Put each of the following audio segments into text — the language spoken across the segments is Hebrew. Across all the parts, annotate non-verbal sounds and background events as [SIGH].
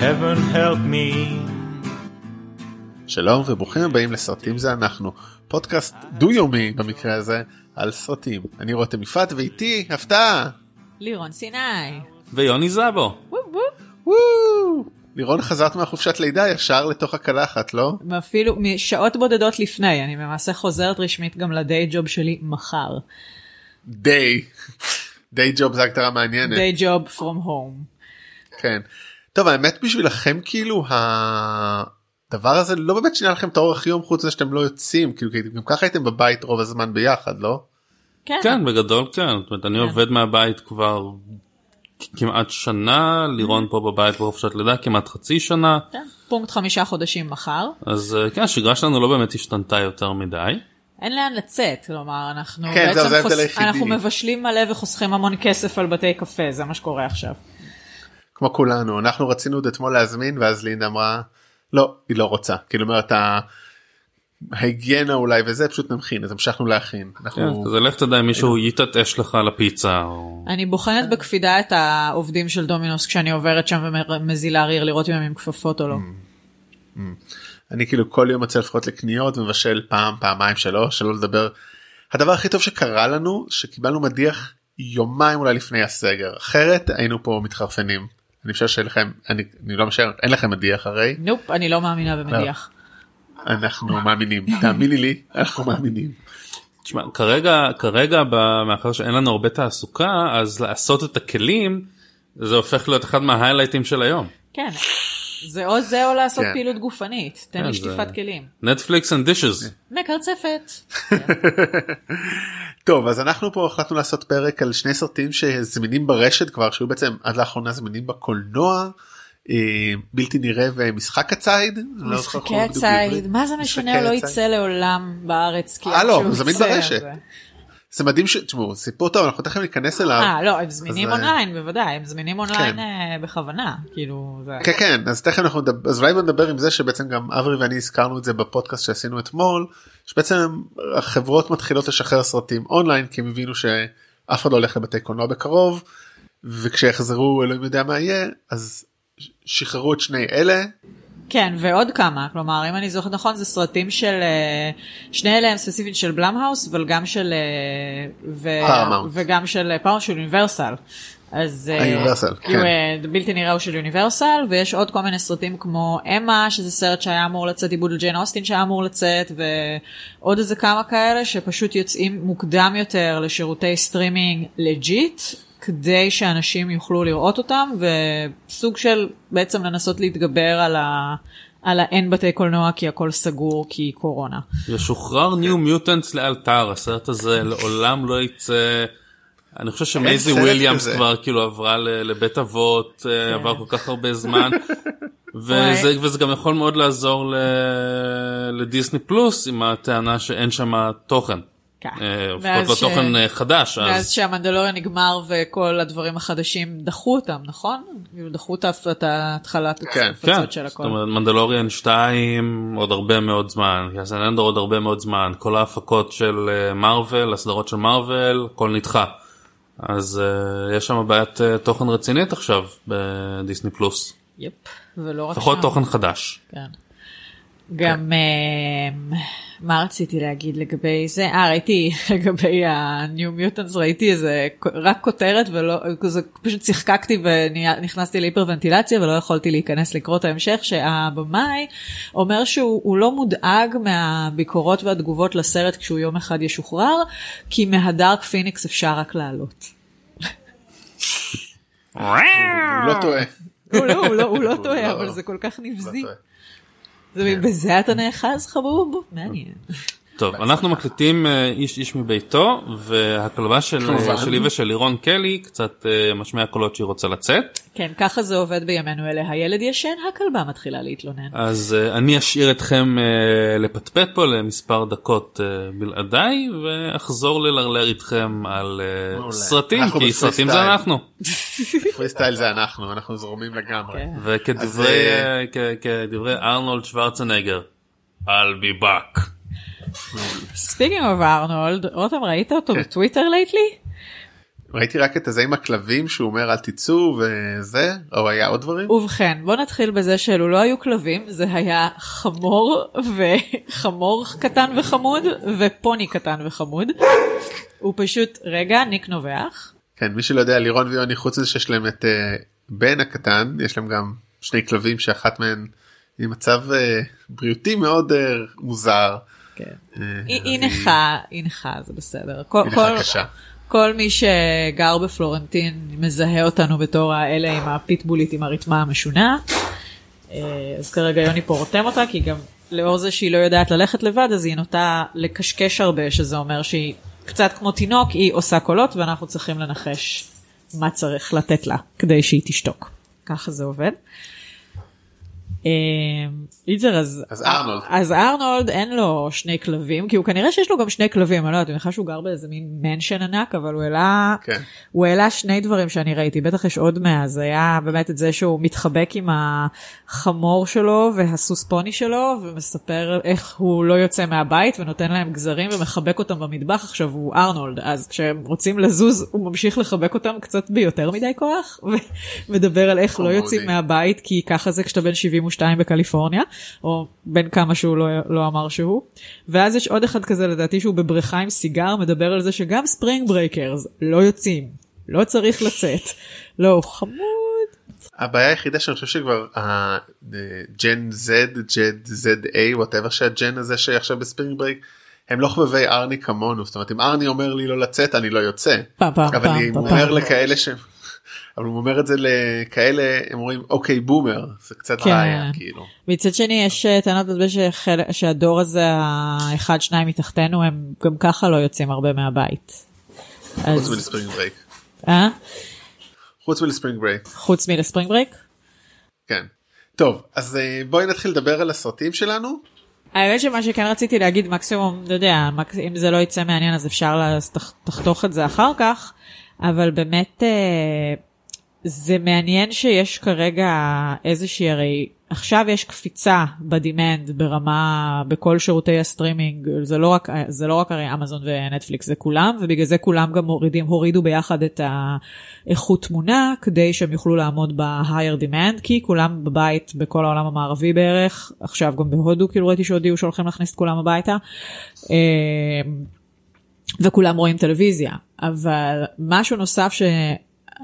heaven help me. שלום וברוכים הבאים לסרטים זה אנחנו, פודקאסט דו-יומי במקרה הזה, על סרטים. אני רותם יפעת ואיתי, הפתעה! לירון סיני. ויוני זבו. לירון חזרת מהחופשת לידה ישר לתוך הקלחת, לא? ואפילו משעות בודדות לפני, אני למעשה חוזרת רשמית גם לדיי ג'וב שלי מחר. דיי. דיי ג'וב זה הגדרה מעניינת. דיי ג'וב פרום הום. כן. טוב האמת בשבילכם כאילו הדבר הזה לא באמת שינה לכם את האורך יום חוץ מזה שאתם לא יוצאים כאילו כי גם ככה הייתם בבית רוב הזמן ביחד לא? כן. כן בגדול כן, זאת אומרת, אני כן. עובד מהבית כבר כמעט שנה, לירון פה בבית בחופשת לידה כמעט חצי שנה, כן. פונקט חמישה חודשים מחר. אז אה, כן השגרה שלנו לא באמת השתנתה יותר מדי. אין לאן לצאת, כלומר אנחנו כן, בעצם חוס... אנחנו מבשלים מלא וחוסכים המון כסף על בתי קפה, זה מה שקורה עכשיו. כמו כולנו אנחנו רצינו עוד אתמול להזמין ואז לינדה אמרה לא היא לא רוצה כאילו אומרת ההיגיינה אולי וזה פשוט נמכין אז המשכנו להכין. כן. כזה לך תדע אם מישהו יתעטש לך על הפיצה. או... אני בוחנת בקפידה את העובדים של דומינוס כשאני עוברת שם ומזילה ריר לראות אם הם עם כפפות או לא. אני כאילו כל יום יוצא לפחות לקניות ומבשל פעם פעמיים שלוש שלא לדבר. הדבר הכי טוב שקרה לנו שקיבלנו מדיח יומיים אולי לפני הסגר אחרת היינו פה מתחרפנים. אני חושב שלכם אני, אני לא משער אין לכם מדיח הרי נופ, אני לא מאמינה במדיח. אנחנו מאמינים תאמיני לי אנחנו מאמינים. תשמע, כרגע כרגע מאחר שאין לנו הרבה תעסוקה אז לעשות את הכלים זה הופך להיות אחד מההיילייטים של היום. כן. זה או זה או לעשות כן. פעילות גופנית. תן כן, לי זה- שטיפת כלים. Netflix and dishes. מקרצפת. [LAUGHS] טוב אז אנחנו פה החלטנו לעשות פרק על שני סרטים שזמינים ברשת כבר שהיו בעצם עד לאחרונה זמינים בקולנוע. אה, בלתי נראה ומשחק הציד. לא משחקי בעברית. הציד, מה זה משנה, הוא לא. יצא לעולם בארץ. אה, לא, הוא זמין ברשת. זה- מדהים ש... תשמעו סיפור טוב אנחנו תכף ניכנס אליו. אה, לא, הם זמינים אה, אונליין, בוודאי, הם זמינים אונליין כן. אה, בכוונה, כאילו, זה... כן כן אז תכף אנחנו נדבר אז אולי נדבר עם זה שבעצם גם אברי ואני הזכרנו את זה בפודקאסט שעשינו אתמול שבעצם החברות מתחילות לשחרר סרטים אונליין כי הם הבינו שאף אחד לא הולך לבתי קולנוע בקרוב וכשיחזרו אלוהים יודע מה יהיה אז שחררו את שני אלה כן, ועוד כמה, כלומר, אם אני זוכרת נכון, זה סרטים של, אה, שני אלה הם ספציפית של Blumhouse, אבל גם של, אה, ו-. וגם של פארם של Universal. אז אה, ה Universal, כאילו, כן. אה, בלתי נראה הוא של Universal, ויש עוד כל מיני סרטים כמו אמה, שזה סרט שהיה אמור לצאת, עיבוד לג'יין אוסטין שהיה אמור לצאת, ועוד איזה כמה כאלה שפשוט יוצאים מוקדם יותר לשירותי סטרימינג legit, כדי שאנשים יוכלו לראות אותם, וסוג של בעצם לנסות להתגבר על ה... על האין בתי קולנוע כי הכל סגור כי קורונה. ישוחרר New Mutants לאלתר הסרט הזה לעולם לא יצא. אני חושב שמייזי וויליאמס. כבר כאילו עברה ל- לבית אבות אה, עבר כל כך הרבה זמן [LAUGHS] וזה, וזה גם יכול מאוד לעזור ל- לדיסני פלוס עם הטענה שאין שם תוכן. כן. אה, לפחות לא תוכן אה, חדש ואז אז שהמנדלוריון נגמר וכל הדברים החדשים דחו אותם, נכון? כאילו דחו את ההתחלת כן, ההפצות כן, של זאת הכל. אומרת מנדלוריאן 2 עוד הרבה מאוד זמן, יאסן אנדר עוד הרבה מאוד זמן, כל ההפקות של אה, מארוול, הסדרות של מארוול, הכל נדחה. אז uh, יש שם בעיית uh, תוכן רצינית עכשיו בדיסני פלוס, יפ, ולא רק לפחות שם. תוכן חדש. כן. גם אה, מה רציתי להגיד לגבי זה? אה ראיתי [LAUGHS] לגבי ה-New Mutants ראיתי איזה רק כותרת ולא פשוט צחקקתי ונכנסתי להיפרוונטילציה ולא יכולתי להיכנס לקרוא את ההמשך שהבמאי אומר שהוא הוא לא מודאג מהביקורות והתגובות לסרט כשהוא יום אחד ישוחרר כי מהדארק פיניקס אפשר רק לעלות. הוא לא טועה. הוא לא, לא, לא טועה לא- אבל זה כל כך נבזי. זה- בזה אתה נאחז חבוב? מעניין. טוב, אנחנו מקליטים אה, איש איש מביתו, והכלבה של, כמובן. שלי ושל לירון קלי קצת אה, משמיע קולות שהיא רוצה לצאת. כן, ככה זה עובד בימינו אלה. הילד ישן, הכלבה מתחילה להתלונן. אז uh, אני אשאיר אתכם לפטפט פה למספר דקות בלעדיי ואחזור ללרלר איתכם על. סרטים כי סרטים זה. אנחנו פרי סטייל זה אנחנו אנחנו זורמים לגמרי. כן. וכדברי אה, ארנולד שוורצנגר I'll be back. speaking of ארנולד, רותם ראית אותו כן. בטוויטר lately? ראיתי רק את הזה עם הכלבים שהוא אומר אל תצאו וזה או היה עוד דברים ובכן בוא נתחיל בזה שאלו לא היו כלבים זה היה חמור וחמור קטן וחמוד ופוני קטן וחמוד. הוא פשוט רגע ניק נובח. כן מי שלא יודע לירון ויוני חוץ מזה שיש להם את uh, בן הקטן יש להם גם שני כלבים שאחת מהן עם מצב uh, בריאותי מאוד uh, מוזר. כן. Uh, היא, נכה היא נכה זה בסדר. כל, היא נכה קשה. כל מי שגר בפלורנטין מזהה אותנו בתור האלה עם הפיטבולית עם הרתמה המשונה. אז כרגע יוני פה רותם אותה כי גם לאור זה שהיא לא יודעת ללכת לבד אז היא נוטה לקשקש הרבה שזה אומר שהיא קצת כמו תינוק היא עושה קולות ואנחנו צריכים לנחש מה צריך לתת לה כדי שהיא תשתוק. ככה זה עובד. איצר אז אז ארנולד אז ארנולד אין לו שני כלבים כי הוא כנראה שיש לו גם שני כלבים אני לא יודעת אני מניחה שהוא גר באיזה מין מנשן ענק אבל הוא העלה כן. הוא העלה שני דברים שאני ראיתי בטח יש עוד מאז היה באמת את זה שהוא מתחבק עם החמור שלו והסוס פוני שלו ומספר איך הוא לא יוצא מהבית ונותן להם גזרים ומחבק אותם במטבח עכשיו הוא ארנולד אז כשהם רוצים לזוז הוא ממשיך לחבק אותם קצת ביותר מדי כוח [LAUGHS] ומדבר על איך לא יוצאים מהבית כי ככה זה כשאתה בן 70. 22 בקליפורניה, או בין כמה שהוא לא, לא אמר שהוא. ואז יש עוד אחד כזה לדעתי שהוא בבריכה עם סיגר, מדבר על זה שגם ספרינג ברייקרס לא יוצאים, לא צריך לצאת. לא, הוא חמוד. הבעיה היחידה שאני חושב שכבר gen Z, gen ZA, whatever שה gen הזה שעכשיו ב spring break. הם לא חובבי ארני כמונו זאת אומרת אם ארני אומר לי לא לצאת אני לא יוצא פעם, פעם, אבל פעם, אני פעם, אומר פעם. לכאלה שהם אבל הוא אומר את זה לכאלה הם אומרים אוקיי boomer זה קצת כן. בעיה כאילו. מצד שני יש אה, טענות על זה שחל... שהדור הזה האחד שניים מתחתנו הם גם ככה לא יוצאים הרבה מהבית. חוץ אז, מלספרינג ברייק. אה? חוץ מל spring break. חוץ מל spring break? כן. טוב אז אה, בואי נתחיל לדבר על הסרטים שלנו. האמת שמה שכן רציתי להגיד מקסימום, לא יודע. אם זה לא יצא מעניין אז אפשר לחתוך את זה אחר כך, אבל באמת אה, זה מעניין שיש כרגע איזושהי, הרי עכשיו יש קפיצה ב demand ברמה, בכל שירותי הסטרימינג, זה לא רק, זה לא רק הרי אמזון ונטפליקס, זה כולם, ובגלל זה כולם גם מורידים, הורידו ביחד את האיכות תמונה, כדי שהם יוכלו לעמוד ב-higher demand, כי כולם בבית בכל העולם המערבי בערך, עכשיו גם בהודו, כאילו ראיתי שהודיעו שהולכים להכניס את כולם הביתה. אה, וכולם רואים טלוויזיה, אבל משהו נוסף ש...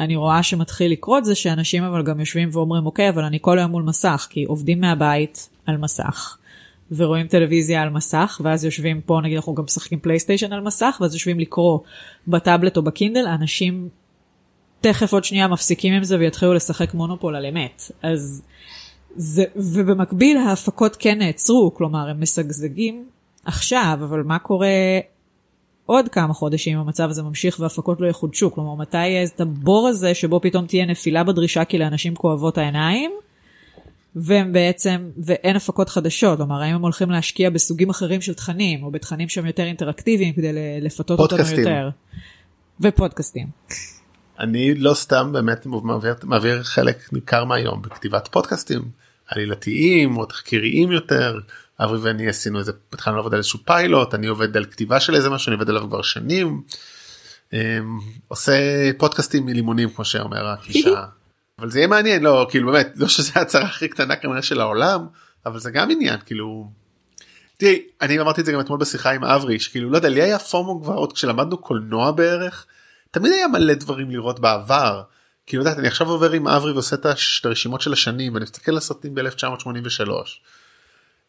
אני רואה שמתחיל לקרות זה שאנשים אבל גם יושבים ואומרים אוקיי אבל אני כל היום מול מסך כי עובדים מהבית על מסך ורואים טלוויזיה על מסך ואז יושבים פה נגיד אנחנו גם משחקים פלייסטיישן על מסך ואז יושבים לקרוא בטאבלט או בקינדל אנשים תכף עוד שנייה מפסיקים עם זה ויתחילו לשחק מונופול על אמת. אז זה ובמקביל ההפקות כן נעצרו כלומר הם משגזגים עכשיו אבל מה קורה עוד כמה חודשים המצב הזה ממשיך והפקות לא יחודשו, כלומר מתי יהיה את הבור הזה שבו פתאום תהיה נפילה בדרישה כי לאנשים כואבות העיניים, והם בעצם, ואין הפקות חדשות, כלומר האם הם הולכים להשקיע בסוגים אחרים של תכנים, או בתכנים שהם יותר אינטראקטיביים כדי לפתות אותנו פודקאסטים. יותר. ופודקאסטים. אני לא סתם באמת מעביר, מעביר חלק ניכר מהיום בכתיבת פודקאסטים עלילתיים או תחקיריים יותר. אברי ואני עשינו איזה התחלנו לעבוד על איזשהו פיילוט אני עובד על כתיבה של איזה משהו אני עובד עליו כבר שנים. אמ, עושה פודקאסטים מלימונים כמו שאומר הקלישה. [LAUGHS] אבל זה יהיה מעניין לא כאילו באמת לא שזה הצהרה הכי קטנה כנראה של העולם אבל זה גם עניין כאילו. תראי אני אמרתי את זה גם אתמול בשיחה עם אברי שכאילו לא יודע לי היה פומו כבר עוד כשלמדנו קולנוע בערך תמיד היה מלא דברים לראות בעבר. כאילו יודעת אני עכשיו עובר עם עברי ועושה את הרשימות של השנים ואני מסתכל על הסרטים ב-1983.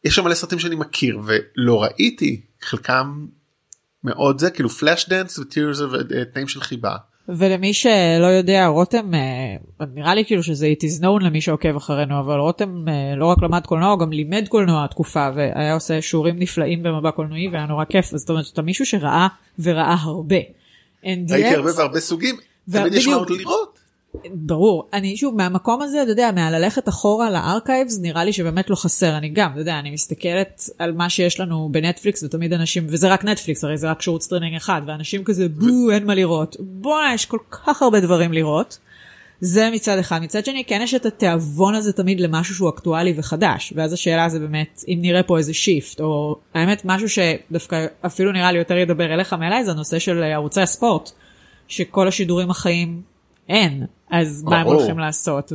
יש שם מלא סרטים שאני מכיר ולא ראיתי חלקם מאוד זה כאילו פלאש דנס וטירס ותנאים של חיבה. ולמי שלא יודע, רותם, אה, נראה לי כאילו שזה it is known למי שעוקב אחרינו, אבל רותם אה, לא רק למד קולנוע, הוא גם לימד קולנוע תקופה, והיה עושה שיעורים נפלאים במבע קולנועי, והיה נורא כיף, אז זאת אומרת, אתה מישהו שראה וראה הרבה. ראיתי yet- הרבה והרבה סוגים תמיד יש מה בדיוק. עוד לראות. ברור, אני שוב, מהמקום הזה, אתה יודע, מהללכת אחורה ל archives, נראה לי שבאמת לא חסר, אני גם, אתה יודע, אני מסתכלת על מה שיש לנו בנטפליקס, ותמיד אנשים, וזה רק נטפליקס, הרי זה רק שירות סטרימינג אחד, ואנשים כזה, בואו, אין מה לראות. בואנה, יש כל כך הרבה דברים לראות. זה מצד אחד. מצד שני, כן יש את התיאבון הזה תמיד למשהו שהוא אקטואלי וחדש, ואז השאלה זה באמת, אם נראה פה איזה shift, או האמת, משהו שדווקא אפילו נראה לי יותר ידבר אליך מאליי, זה הנושא של ערוצי הספורט. שכל השידורים החיים אין, אז מה הם ברור. הולכים לעשות?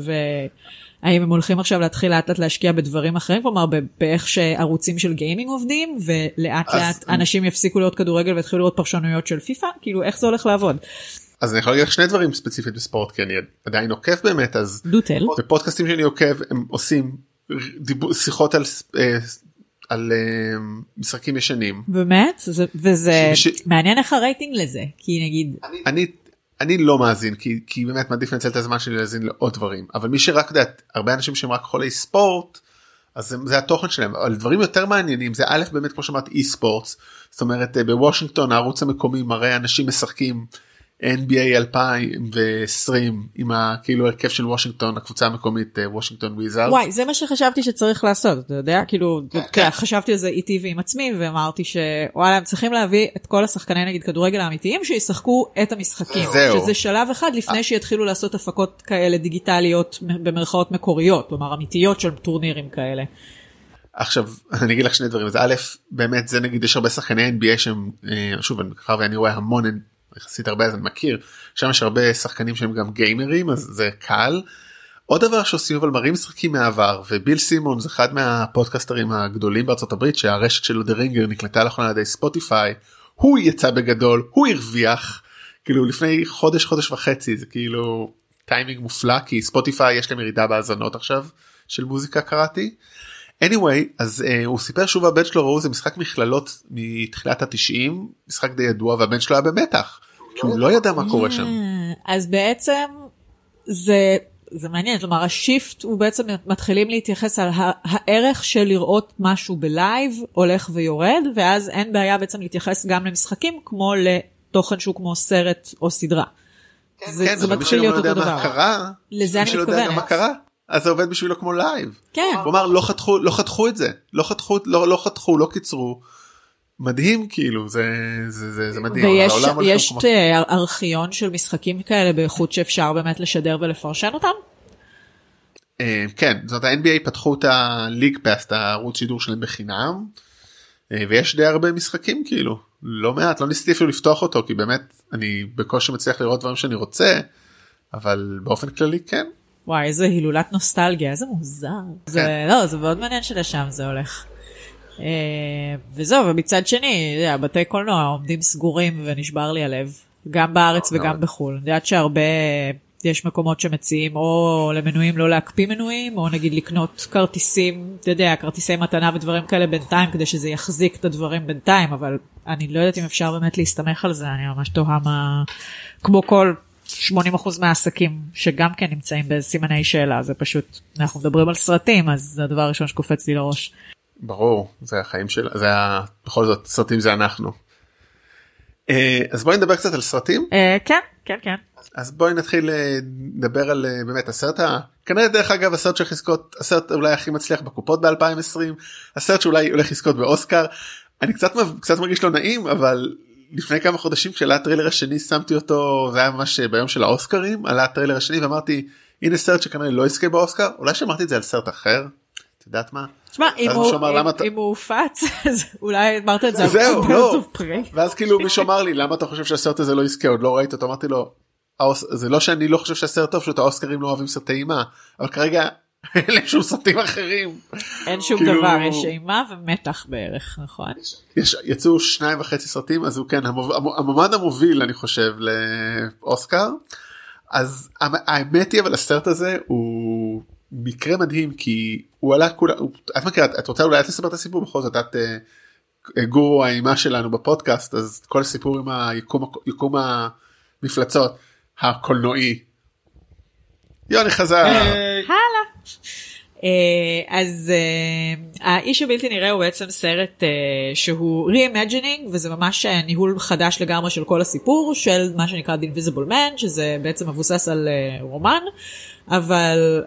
והאם הם הולכים עכשיו להתחיל לאט לאט להשקיע בדברים אחרים, כלומר באיך שערוצים של גיימינג עובדים, ולאט אז- לאט אנשים יפסיקו לראות כדורגל ויתחילו לראות פרשנויות של פיפא? כאילו איך זה הולך לעבוד? אז אני יכול להגיד לך שני דברים ספציפית בספורט כי אני עדיין עוקב באמת אז דוטל. בפודקאסטים שאני עוקב הם עושים דיבור, שיחות על, אה, על אה, משחקים ישנים. באמת? זה, וזה ש- מעניין איך הרייטינג לזה, כי נגיד, אני אני לא מאזין כי כי באמת מעדיף לנצל את הזמן שלי להאזין לעוד דברים. אבל מי שרק יודעת הרבה אנשים שהם רק חולי ספורט אז זה, זה התוכן שלהם. אבל דברים יותר מעניינים זה א' באמת כמו שאמרת e-sports זאת אומרת אה, בוושינגטון הערוץ המקומי מראה אנשים משחקים NBA 2020 עם ה, כאילו הרכב של וושינגטון הקבוצה המקומית אה, וושינגטון וויזארדס. וואי, זה מה שחשבתי שצריך לעשות, אתה יודע? כאילו, כן. יודע, חשבתי על זה איתי ועם עצמי, ואמרתי שוואלה, הם צריכים להביא את כל השחקני נגיד כדורגל האמיתיים שישחקו את המשחקים. שזה שלב אחד לפני שיתחילו לעשות הפקות כאלה דיגיטליות, במרכאות מקוריות, כלומר אמיתיות של טורנירים כאלה. עכשיו [LAUGHS] אני אגיד לך שני דברים אז א' באמת זה נגיד יש הרבה שחקני NBA שהם אה, שוב אני- רואה המון יחסית הרבה אז אני מכיר שם יש הרבה שחקנים שהם גם גיימרים אז זה קל. עוד דבר שעושים אבל מראים משחקים מהעבר וביל סימונס אחד מהפודקאסטרים הגדולים בארצות הברית שהרשת שלו דה רינגר נקלטה לאחרונה על ידי ספוטיפיי הוא יצא בגדול הוא הרוויח כאילו לפני חודש חודש וחצי זה כאילו טיימינג מופלא כי ספוטיפיי יש להם ירידה בהאזנות עכשיו של מוזיקה קראתי. Anyway אז uh, הוא סיפר שוב הבן שלו ראו איזה משחק מכללות מתחילת התשעים משחק די ידוע והבן שלו היה במתח כי הוא לא ידע מה קורה שם. אה, אז בעצם זה, זה מעניין, כלומר ה shift הוא בעצם מתחילים להתייחס על הערך של לראות משהו ב live הולך ויורד, ואז אין בעיה בעצם להתייחס גם למשחקים כמו לתוכן שהוא כמו סרט או סדרה. זה, כן זה אבל מי מתחיל להיות אותו דבר. קרה לזה אני מתכוונת. אז זה עובד בשבילו כמו live. כן, אמר לא חתכו לא חתכו את זה לא חתכו לא לא חתכו לא קיצרו. מדהים כאילו זה זה זה, זה מדהים. ויש יש למקומות- אה, ארכיון של משחקים כאלה באיכות שאפשר באמת לשדר ולפרשן אותם? אה, כן זאת ה-NBA פתחו את הליג פאס את הערוץ שידור שלהם בחינם אה, ויש די הרבה משחקים כאילו לא מעט לא ניסיתי אפילו לפתוח אותו כי באמת אני בקושי מצליח לראות דברים שאני רוצה אבל באופן כללי כן. וואי, איזה הילולת נוסטלגיה, איזה מוזר. זה, לא, זה מאוד מעניין שלשם זה הולך. אה, וזהו, ומצד שני, אתה יודע, בתי קולנוע עומדים סגורים ונשבר לי הלב, גם בארץ וגם בחו"ל. אני יודעת שהרבה, יש מקומות שמציעים או למנויים לא להקפיא מנויים, או נגיד לקנות כרטיסים, אתה יודע, כרטיסי מתנה ודברים כאלה בינתיים, כדי שזה יחזיק את הדברים בינתיים, אבל אני לא יודעת אם אפשר באמת להסתמך על זה, אני ממש תוהה מה, כמו כל 80% מהעסקים שגם כן נמצאים בסימני שאלה, זה פשוט, אנחנו מדברים על סרטים, אז זה הדבר הראשון שקופץ לי לראש. ברור זה החיים של זה ה... בכל זאת סרטים זה אנחנו. אה, אז בואי נדבר קצת על סרטים אה, כן, כן, כן. אז בואי נתחיל אה, לדבר על באמת הסרט ה... כנראה דרך אגב הסרט שהולך לזכות הסרט אולי הכי מצליח בקופות ב2020 הסרט שאולי הולך לזכות באוסקר. אני קצת קצת מרגיש לא נעים אבל לפני כמה חודשים כשעלה הטריילר השני שמתי אותו זה היה ממש אה, ביום של האוסקרים עלה הטריילר השני ואמרתי הנה סרט שכנראה לא יזכה באוסקר אולי שמרתי את זה על סרט אחר. את יודעת מה? תשמע, אם הוא- הופץ, [LAUGHS] אז אולי אמרת את זה זהו, לא. ואז כאילו מישהו אמר לי למה אתה חושב שהסרט הזה לא יזכה עוד לא ראית אותו אמרתי לו "האוס- זה לא שאני לא חושב שהסרט טוב פשוט האוסקרים לא אוהבים סרטי אימה אבל כרגע אין להם שום סרטים אחרים אין שום כאילו- דבר, יש אימה ומתח בערך, נכון? יש יצאו שניים וחצי סרטים אז הוא כן המוב- המ- המועמד המוביל אני חושב לאוסקר אז האמת היא אבל הסרט הזה הוא מקרה מדהים כי הוא עלה כולה הוא- את מכירה את רוצה אולי את לספר את הסיפור בכל זאת את אה, גורו האימה שלנו בפודקאסט אז כל הסיפור עם היקום המפלצות הקולנועי. יוני חזר. הלאה. אה, אז אה, האיש הבלתי נראה הוא בעצם סרט אה, שהוא re-imagining וזה ממש ניהול חדש לגמרי של כל הסיפור של מה שנקרא The Invisible Man שזה בעצם מבוסס על רומן. אבל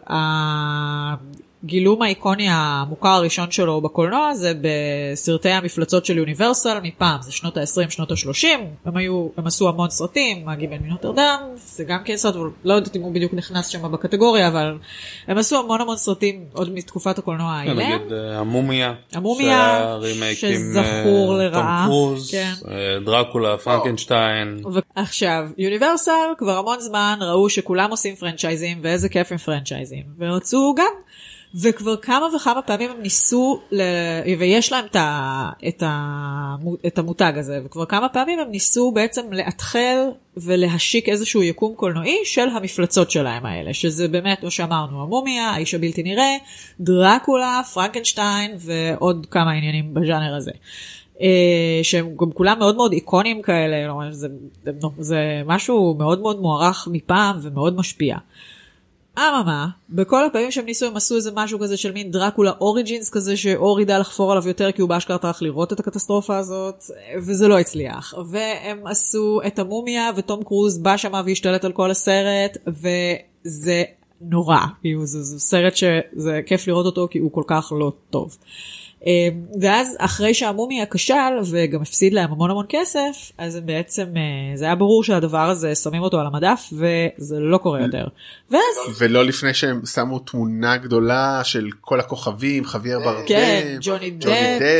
הגילום האיקוני המוכר הראשון שלו בקולנוע זה בסרטי המפלצות של יוניברסל מפעם, זה שנות ה-20, שנות ה-30, הם היו, הם עשו המון סרטים, הגיבן מנוטרדם, זה גם כן סרט, לא יודעת אם הוא בדיוק נכנס שם בקטגוריה, אבל הם עשו המון המון סרטים עוד מתקופת הקולנוע כן, האלה. נגיד אה, המומיה, המומיה, שזכור אה, לרעה, קרוז, כן. אה, דרקולה, פרנקנשטיין, ועכשיו, יוניברסל כבר המון זמן ראו שכולם עושים פרנצ'ייזים, ואיזה כיף עם פרנצ'ייזים, ורצו גם. וכבר כמה וכמה פעמים הם ניסו, ל... ויש להם את, ה... את, ה... את המותג הזה, וכבר כמה פעמים הם ניסו בעצם לאתחל ולהשיק איזשהו יקום קולנועי של המפלצות שלהם האלה, שזה באמת, כמו שאמרנו, המומיה, האיש הבלתי נראה, דרקולה, פרנקנשטיין ועוד כמה עניינים בז'אנר הזה. אה, שהם גם כולם מאוד מאוד איקונים כאלה, זה, זה משהו מאוד מאוד מוערך מפעם ומאוד משפיע. אממה, בכל הפעמים שהם ניסו הם עשו איזה משהו כזה של מין דרקולה אוריג'ינס כזה שאור ידע לחפור עליו יותר כי הוא באשכרה טרח לראות את הקטסטרופה הזאת וזה לא הצליח. והם עשו את המומיה ותום קרוז בא שמה והשתלט על כל הסרט וזה נורא, כאילו זה, זה סרט שזה כיף לראות אותו כי הוא כל כך לא טוב. אה, ואז אחרי שהמומיה כשל וגם הפסיד להם המון המון כסף, אז הם בעצם, אה, זה היה ברור שהדבר הזה שמים אותו על המדף וזה לא קורה יותר. ואז, ולא לפני שהם שמו תמונה גדולה של כל הכוכבים חוויה ברדם כן, ג'וני דפ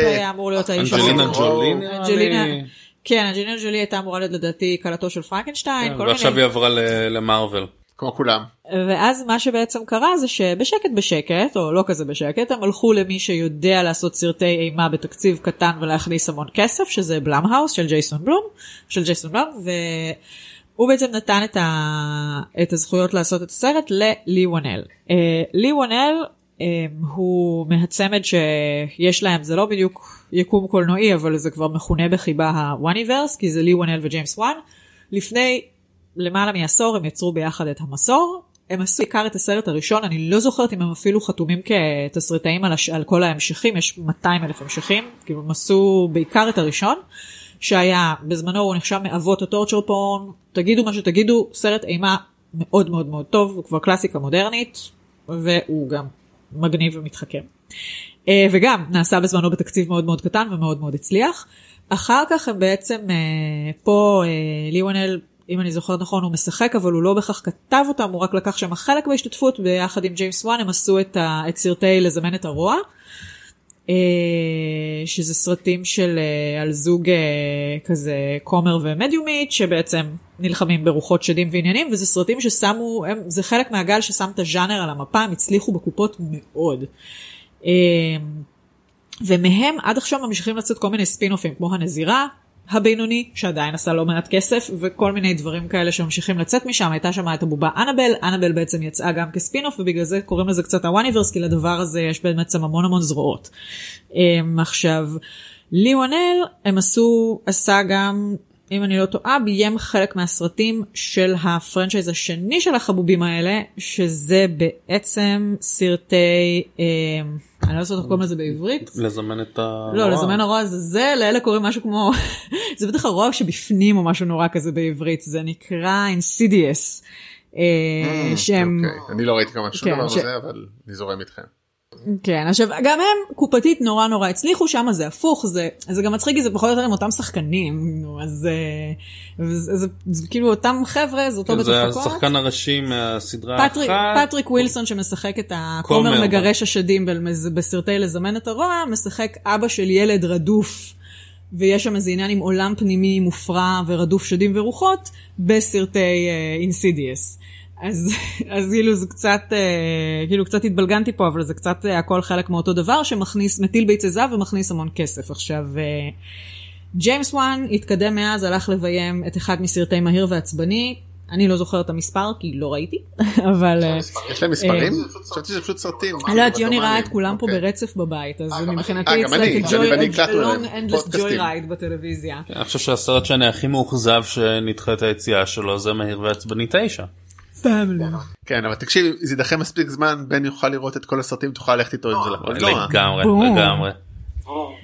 היה אמור להיות האיש אנג'לינה הזה. ג'ולי נראה אנג'לינה, לי, כן, אנג'לינה ג'ולי הייתה אמורה להיות לדעתי כלתו של פרנקנשטיין, כן, כל ועכשיו. היא עברה ל- למרוויל. כמו כולם ואז מה שבעצם קרה זה שבשקט בשקט, או לא כזה בשקט, הם הלכו למי שיודע לעשות סרטי אימה בתקציב קטן ולהכניס המון כסף, שזה בלאם-האוס של ג'ייסון בלום, של ג'ייסון בלום, והוא בעצם נתן את, ה... את הזכויות לעשות את הסרט ללי וונל. אה, לי וונל אה, הוא מהצמד שיש להם, זה לא בדיוק יקום קולנועי, אבל זה כבר מכונה בחיבה הוואניברס, כי זה לי וונל וג'יימס וואן. לפני למעלה מעשור הם יצרו ביחד את המסור. הם עשו בעיקר את הסרט הראשון, אני לא זוכרת אם הם אפילו חתומים כתסריטאים על, הש... על כל ההמשכים, יש 200 אלף המשכים, כאילו הם עשו בעיקר את הראשון, שהיה, בזמנו הוא נחשב מאבות הטורצ'ר פורן, תגידו מה שתגידו, סרט אימה מאוד מאוד מאוד טוב, הוא כבר קלאסיקה מודרנית, והוא גם מגניב ומתחכם. אה, וגם נעשה בזמנו בתקציב מאוד מאוד קטן ומאוד מאוד הצליח. אחר כך הם בעצם, אה, פה אה, ליוונל אם אני זוכרת נכון הוא משחק אבל הוא לא בהכרח כתב אותם הוא רק לקח שם חלק בהשתתפות ביחד עם ג'יימס וואן הם עשו את, ה, את סרטי לזמן את הרוע. אה, שזה סרטים של אה, על זוג אה, כזה כומר ומדיומית שבעצם נלחמים ברוחות שדים ועניינים וזה סרטים ששמו הם, זה חלק מהגל ששם את הז'אנר על המפה הם הצליחו בקופות מאוד. ומהם עד עכשיו ממשיכים לצאת כל מיני ספינופים כמו הנזירה הבינוני שעדיין עשה לא מעט כסף וכל מיני דברים כאלה שממשיכים לצאת משם הייתה שם את הבובה אנבל אנבל בעצם יצאה גם כספינוף ובגלל זה קוראים לזה קצת הוואניברס כי לדבר הזה יש בעצם המון המון זרועות. Um, עכשיו לי וונל הם עשו עשה גם אם אני לא טועה ביים חלק מהסרטים של הפרנצ'ייז השני של החבובים האלה שזה בעצם סרטי um, אני לא יודעת איך קוראים לזה בעברית. לזמן את ה... לא, לזמן הרוע זה זה, לאלה קוראים משהו כמו, [LAUGHS] זה בטח הרוע שבפנים או משהו נורא כזה בעברית, זה נקרא אינסידיאס. שהם, אוקיי, אני לא ראיתי כמובן שום כן, דבר מזה אבל אני זורם איתכם. כן, עכשיו גם הם קופתית נורא נורא הצליחו, שם זה הפוך, זה, זה גם מצחיק כי זה פחות או יותר עם אותם שחקנים, נו, אז אה, זה, זה, זה כאילו אותם חבר'ה, זה אותו כן, בית זה הפקות. השחקן הראשי מהסדרה פטריק, אחת. פטריק ווילסון שמשחק את הכומר כומר. מגרש השדים בסרטי לזמן את הרוע, משחק אבא של ילד רדוף. ויש שם איזה עניין עם עולם פנימי מופרע ורדוף שדים ורוחות בסרטי אינסידיאס. אז, אז כאילו זה קצת, אה, כאילו קצת התבלגנתי פה, אבל זה קצת אה, הכל חלק מאותו דבר שמכניס, מטיל ביצי זהב ומכניס המון כסף. עכשיו, אה, ג'יימס וואן התקדם מאז, הלך לביים את אחד מסרטי מהיר ועצבני. אני לא זוכרת את המספר כי לא ראיתי, [LAUGHS] אבל... יש להם מספרים? חשבתי שזה פשוט סרטים. אני לא יודעת, יוני ראה את. כולם פה אוקיי. ברצף בבית, אז מבחינתי joy- להם long endless פודקאסטים. joyride בטלוויזיה. אני חושב שהסרט שאני הכי מאוכזב שנדחה את היציאה שלו זה מהיר ועצבני 9. כן אבל תקשיב זה יידחה מספיק זמן בן יוכל לראות את כל הסרטים תוכל ללכת איתו עם זה לקולנוע. לגמרי, בום. לגמרי.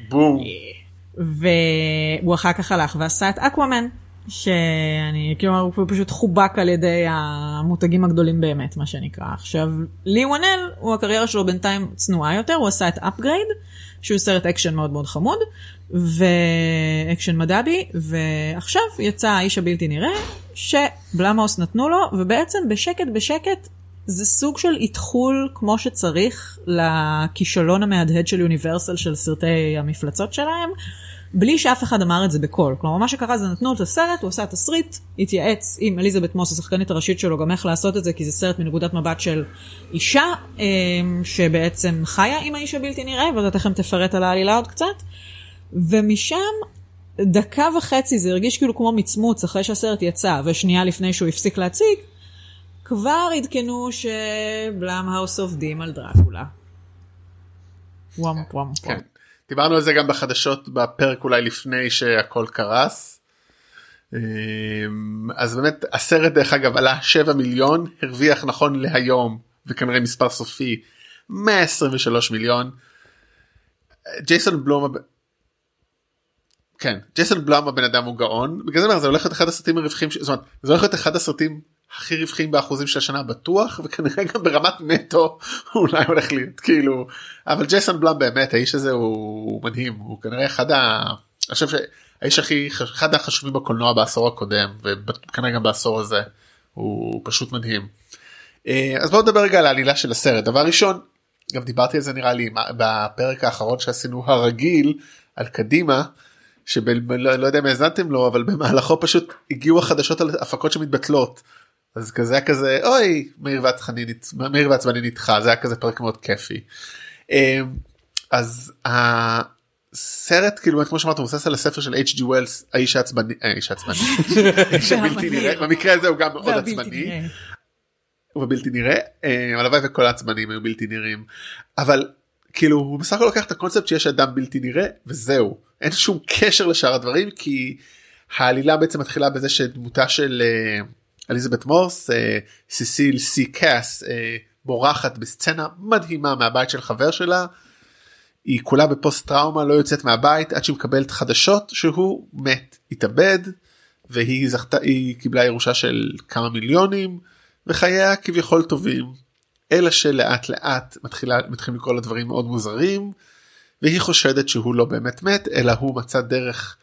בום. והוא אחר כך הלך ועשה את אקוואמן, שאני, כלומר, הוא פשוט חובק על ידי המותגים הגדולים באמת, מה שנקרא. עכשיו, לי וונל, הוא הקריירה שלו בינתיים צנועה יותר, הוא עשה את אפגרייד, שהוא סרט אקשן מאוד מאוד חמוד, ואקשן מד"בי, ועכשיו יצא האיש הבלתי נראה, שבלומהאוס נתנו לו, ובעצם בשקט בשקט זה סוג של איתחול כמו שצריך לכישלון המהדהד של יוניברסל של סרטי המפלצות שלהם. בלי שאף אחד אמר את זה בקול. כלומר, מה שקרה זה נתנו את הסרט, הוא עשה תסריט, התייעץ עם אליזבת מוס, השחקנית הראשית שלו, גם איך לעשות את זה, כי זה סרט מנקודת מבט של אישה, אמ, שבעצם חיה עם האיש הבלתי נראה, ואתה תכף תפרט על העלילה עוד קצת. ומשם, דקה וחצי זה הרגיש כאילו כמו מצמוץ אחרי שהסרט יצא, ושנייה לפני שהוא הפסיק להציג, כבר עדכנו שבלאם האוס עובדים על דרקולה. וואם וואם וואם. דיברנו על זה גם בחדשות בפרק אולי לפני שהכל קרס. אמ, אז באמת הסרט דרך אגב עלה 7 מיליון הרוויח נכון להיום וכנראה מספר סופי 123 מיליון. ג'ייסון בלום כן ג'ייסון בלום הבן אדם הוא גאון בגלל זה זה הולך להיות אחד הסרטים הרווחים זאת אומרת זה הולך להיות אחד הסרטים הכי רווחים באחוזים של השנה בטוח וכנראה גם ברמת נטו אולי הולך להיות כאילו אבל ג'ייסון בלאם באמת האיש הזה הוא מדהים הוא כנראה אחד ה... אני חושב שהאיש הכי אחד החשובים בקולנוע בעשור הקודם וכנראה גם בעשור הזה הוא פשוט מדהים. אה, אז בואו נדבר רגע על העלילה של הסרט דבר ראשון גם דיברתי על זה נראה לי בפרק האחרון שעשינו הרגיל על קדימה. שלא לא יודע אם האזנתם לו אבל במהלכו פשוט הגיעו החדשות על הפקות שמתבטלות אז כזה היה כזה אוי מאיר ועצבני מאיר ועצבני נדחה זה היה כזה פרק מאוד כיפי. אמ, אז הסרט כאילו כמו שאמרת מבוסס על הספר של H.G. ווילס האיש העצבני האיש העצבני [LAUGHS] [LAUGHS] במקרה הזה הוא גם מאוד עצבני. ובלתי נראה אמ, הלוואי וכל העצבנים היו בלתי נראים אבל כאילו הוא בסך הכל לוקח את הקונספט שיש אדם בלתי נראה וזהו אין שום קשר לשאר הדברים כי העלילה בעצם מתחילה בזה שדמותה של. Uh, אליזבת מורס אה, סיסיל סי קאס אה, בורחת בסצנה מדהימה מהבית של חבר שלה. היא כולה בפוסט טראומה לא יוצאת מהבית עד שהיא מקבלת חדשות שהוא מת התאבד והיא זכתה היא קיבלה ירושה של כמה מיליונים וחייה כביכול טובים אלא שלאט לאט מתחילה מתחילים לקרוא לדברים מאוד מוזרים והיא חושדת שהוא לא באמת מת אלא הוא מצא דרך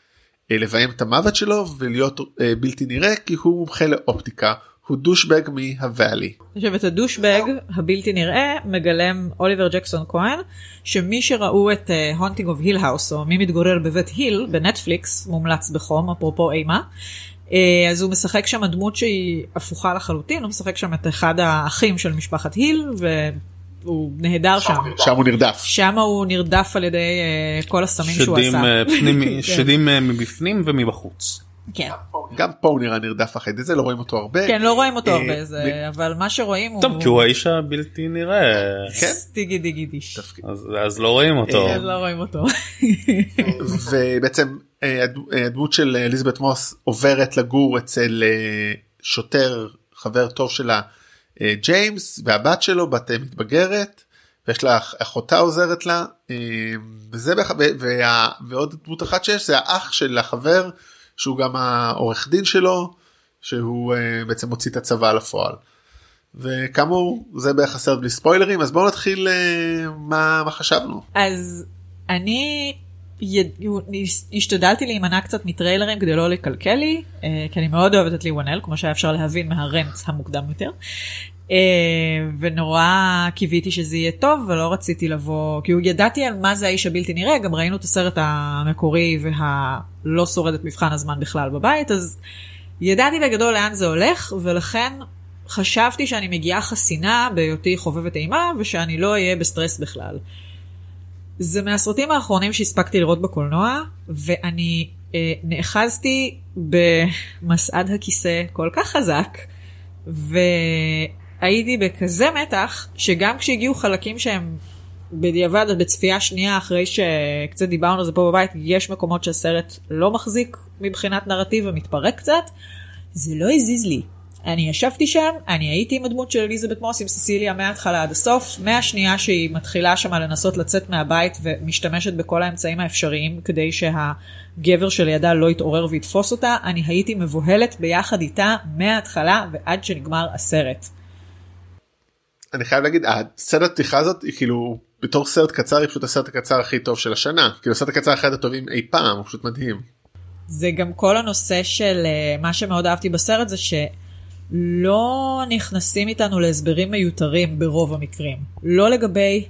לביים את המוות שלו ולהיות אה, בלתי נראה כי הוא מומחה לאופטיקה הוא douchebag מהוואלי. עכשיו את ה douchebag הבלתי נראה מגלם אוליבר ג'קסון כהן שמי שראו את Haunting of Hill House או מי מתגורר בבית היל בנטפליקס מומלץ בחום אפרופו אימה. אה, אז הוא משחק שם דמות שהיא הפוכה לחלוטין הוא משחק שם את אחד האחים של משפחת היל הוא נהדר שם. שם הוא נרדף. שם הוא נרדף על ידי אה, כל הסמים שהוא עשה. אה, פנימי, [LAUGHS] כן. שדים uh, מבפנים ומבחוץ. כן. גם פה הוא נראה נרדף אחרי זה לא רואים אותו הרבה. כן לא רואים אותו הרבה זה אבל מה שרואים הוא. טוב כי הוא האיש הבלתי נראה. כן. דיגי דיגי דיש. אז לא רואים אותו. לא רואים אותו. [LAUGHS] ובעצם הדמות של אליזבת מוס עוברת לגור אצל שוטר חבר טוב שלה אה, ג'יימס והבת שלו בת אה, מתבגרת ויש לה אחותה עוזרת לה אה, וזה וה, ועוד דמות אחת שיש זה האח של החבר שהוא גם העורך דין שלו שהוא בעצם מוציא את הצבא לפועל. וכאמור זה בערך הסרט בלי ספוילרים אז בואו נתחיל מה, מה חשבנו. אז אני השתדלתי להימנע קצת מטריילרים כדי לא לקלקל לי כי אני מאוד אוהבת את ליוונל כמו שהיה אפשר להבין מהרנט המוקדם יותר. ונורא קיוויתי שזה יהיה טוב ולא רציתי לבוא כי ידעתי על מה זה האיש הבלתי נראה גם ראינו את הסרט המקורי והלא שורד את מבחן הזמן בכלל בבית אז ידעתי בגדול לאן זה הולך ולכן חשבתי שאני מגיעה חסינה בהיותי חובבת אימה ושאני לא אהיה בסטרס בכלל. זה מהסרטים האחרונים שהספקתי לראות בקולנוע, ואני אה, נאחזתי במסעד הכיסא כל כך חזק, והייתי בכזה מתח, שגם כשהגיעו חלקים שהם בדיעבד בצפייה שנייה אחרי שקצת דיברנו על זה פה בבית, יש מקומות שהסרט לא מחזיק מבחינת נרטיב ומתפרק קצת, זה לא הזיז לי. אני ישבתי שם, אני הייתי עם הדמות של אליזבת מוס עם ססיליה מההתחלה עד הסוף, מהשנייה שהיא מתחילה שם לנסות לצאת מהבית ומשתמשת בכל האמצעים האפשריים כדי שהגבר שלידה לא יתעורר ויתפוס אותה, אני הייתי מבוהלת ביחד איתה מההתחלה ועד שנגמר הסרט. אני חייב להגיד הסצנת פתיחה הזאת היא כאילו בתור סרט קצר היא פשוט הסרט הקצר הכי טוב של השנה כאילו הסרט הקצר אחד הטובים אי פעם הוא פשוט מדהים. זה גם כל הנושא של אה, מה שמאוד אהבתי בסרט זה שלא נכנסים איתנו להסברים מיותרים ברוב המקרים. לא לגבי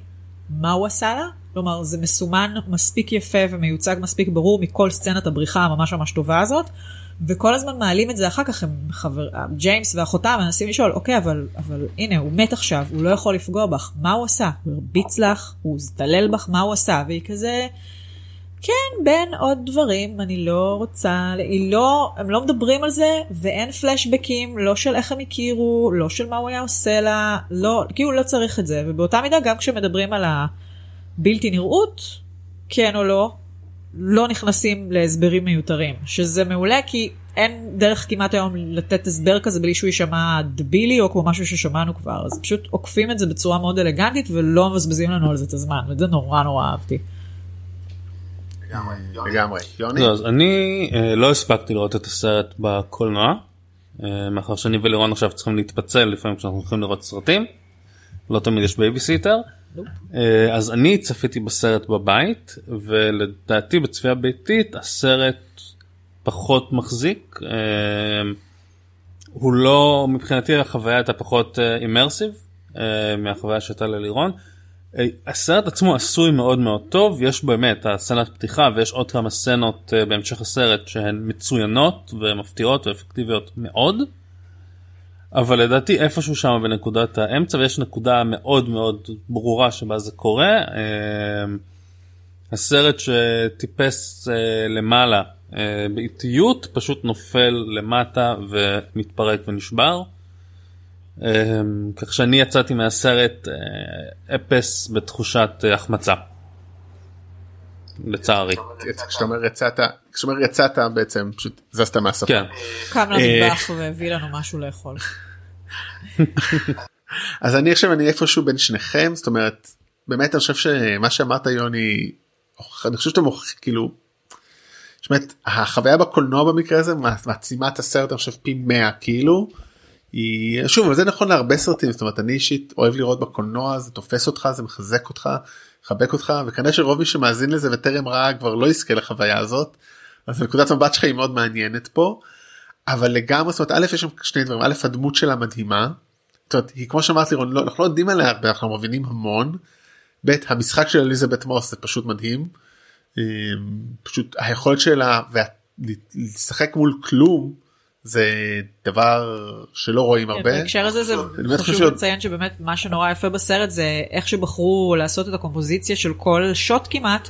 מה הוא עשה לה, כלומר זה מסומן מספיק יפה ומיוצג מספיק ברור מכל סצנת הבריחה הממש ממש טובה הזאת. וכל הזמן מעלים את זה אחר כך, הם חבר, ג'יימס ואחותה מנסים לשאול, אוקיי, אבל, אבל הנה, הוא מת עכשיו, הוא לא יכול לפגוע בך, מה הוא עשה? הוא הרביץ לך, הוא הזדלל בך, מה הוא עשה? והיא כזה, כן, בין עוד דברים, אני לא רוצה, היא לא, הם לא מדברים על זה, ואין פלשבקים, לא של איך הם הכירו, לא של מה הוא היה עושה לה, לא, כאילו לא צריך את זה, ובאותה מידה גם כשמדברים על הבלתי נראות, כן או לא, לא נכנסים להסברים מיותרים, שזה מעולה כי אין דרך כמעט היום לתת הסבר כזה בלי שהוא יישמע דבילי או כמו משהו ששמענו כבר, אז פשוט עוקפים את זה בצורה מאוד אלגנטית ולא מבזבזים לנו על זה את הזמן, וזה נורא נורא אהבתי. לגמרי. יוני? לא, אז אני אה, לא הספקתי לראות את הסרט בקולנוע, אה, מאחר שאני ולירון עכשיו צריכים להתפצל לפעמים כשאנחנו הולכים לראות סרטים, לא תמיד יש בייביסיטר. אה, אז אני צפיתי בסרט בבית ולדעתי בצפייה ביתית הסרט פחות מחזיק. הוא לא מבחינתי החוויה הייתה פחות אימרסיב מהחוויה שהייתה ללירון. אה, הסרט עצמו עשוי מאוד מאוד טוב יש באמת הסצנת פתיחה ויש עוד כמה סצנות בהמשך הסרט שהן מצוינות ומפתיעות ואפקטיביות מאוד. אבל לדעתי איפשהו שם בנקודת האמצע ויש נקודה מאוד מאוד ברורה שבה זה קורה. אמ, הסרט שטיפס אה, למעלה אה, באיטיות פשוט נופל למטה ומתפרק ונשבר. אמ, כך שאני יצאתי מהסרט אה, אפס בתחושת החמצה. לצערי. כשאתה אומר יצאת, כשאתה אומר יצאת בעצם פשוט זזת מהספה. כן. קם למטבח והביא לנו משהו לאכול. [LAUGHS] אז אני עכשיו אני איפשהו בין שניכם זאת אומרת באמת אני חושב שמה שאמרת יוני אני חושב שאתם כאילו. באמת החוויה בקולנוע במקרה הזה מעצימה את הסרט אני חושב פי 100 כאילו. היא שוב זה נכון להרבה סרטים זאת אומרת אני אישית אוהב לראות בקולנוע זה תופס אותך זה מחזק אותך מחבק אותך וכנראה שרוב מי שמאזין לזה וטרם ראה כבר לא יזכה לחוויה הזאת. אז נקודת מבט שלך היא מאוד מעניינת פה. אבל לגמרי זאת אומרת א' יש שם שני דברים א' הדמות שלה מדהימה. זאת אומרת, היא כמו שאמרתי לירון לא, אנחנו לא יודעים עליה הרבה אנחנו מבינים המון. ב' המשחק של אליזבת מוס זה פשוט מדהים. אמ, פשוט היכולת שלה לשחק מול כלום זה דבר שלא רואים כן, הרבה. בהקשר הזה זה חשוב לציין שבאמת מה שנורא יפה בסרט זה איך שבחרו לעשות את הקומפוזיציה של כל שוט כמעט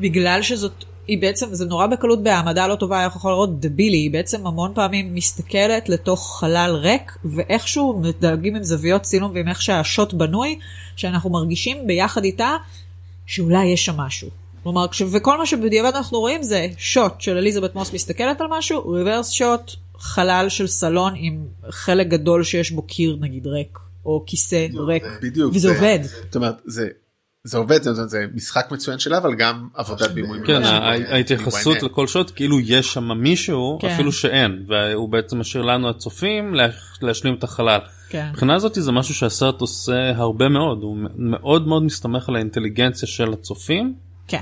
בגלל שזאת היא בעצם זה נורא בקלות בהעמדה לא טובה איך יכול לראות דבילי היא בעצם המון פעמים מסתכלת לתוך חלל ריק ואיכשהו מדלגים עם זוויות צילום ועם איך שהשוט בנוי שאנחנו מרגישים ביחד איתה שאולי יש שם משהו. כלומר, וכל מה שבדיעבד אנחנו רואים זה שוט של אליזבת מוס מסתכלת על משהו, ריברס שוט, חלל של סלון עם חלק גדול שיש בו קיר נגיד ריק, או כיסא ריק, בדיוק, וזה זה, עובד. זאת אומרת, זה, זה עובד, זה, זה משחק מצוין שלה, אבל גם עבודת בימוי. כן. ההתייחסות לכל שוט כאילו יש שם מישהו כן. אפילו שאין והוא בעצם משאיר לנו הצופים להש- להשלים את החלל. כן. מבחינה הזאת זה משהו שהסרט עושה הרבה מאוד הוא מאוד מאוד מסתמך על האינטליגנציה של הצופים. כן.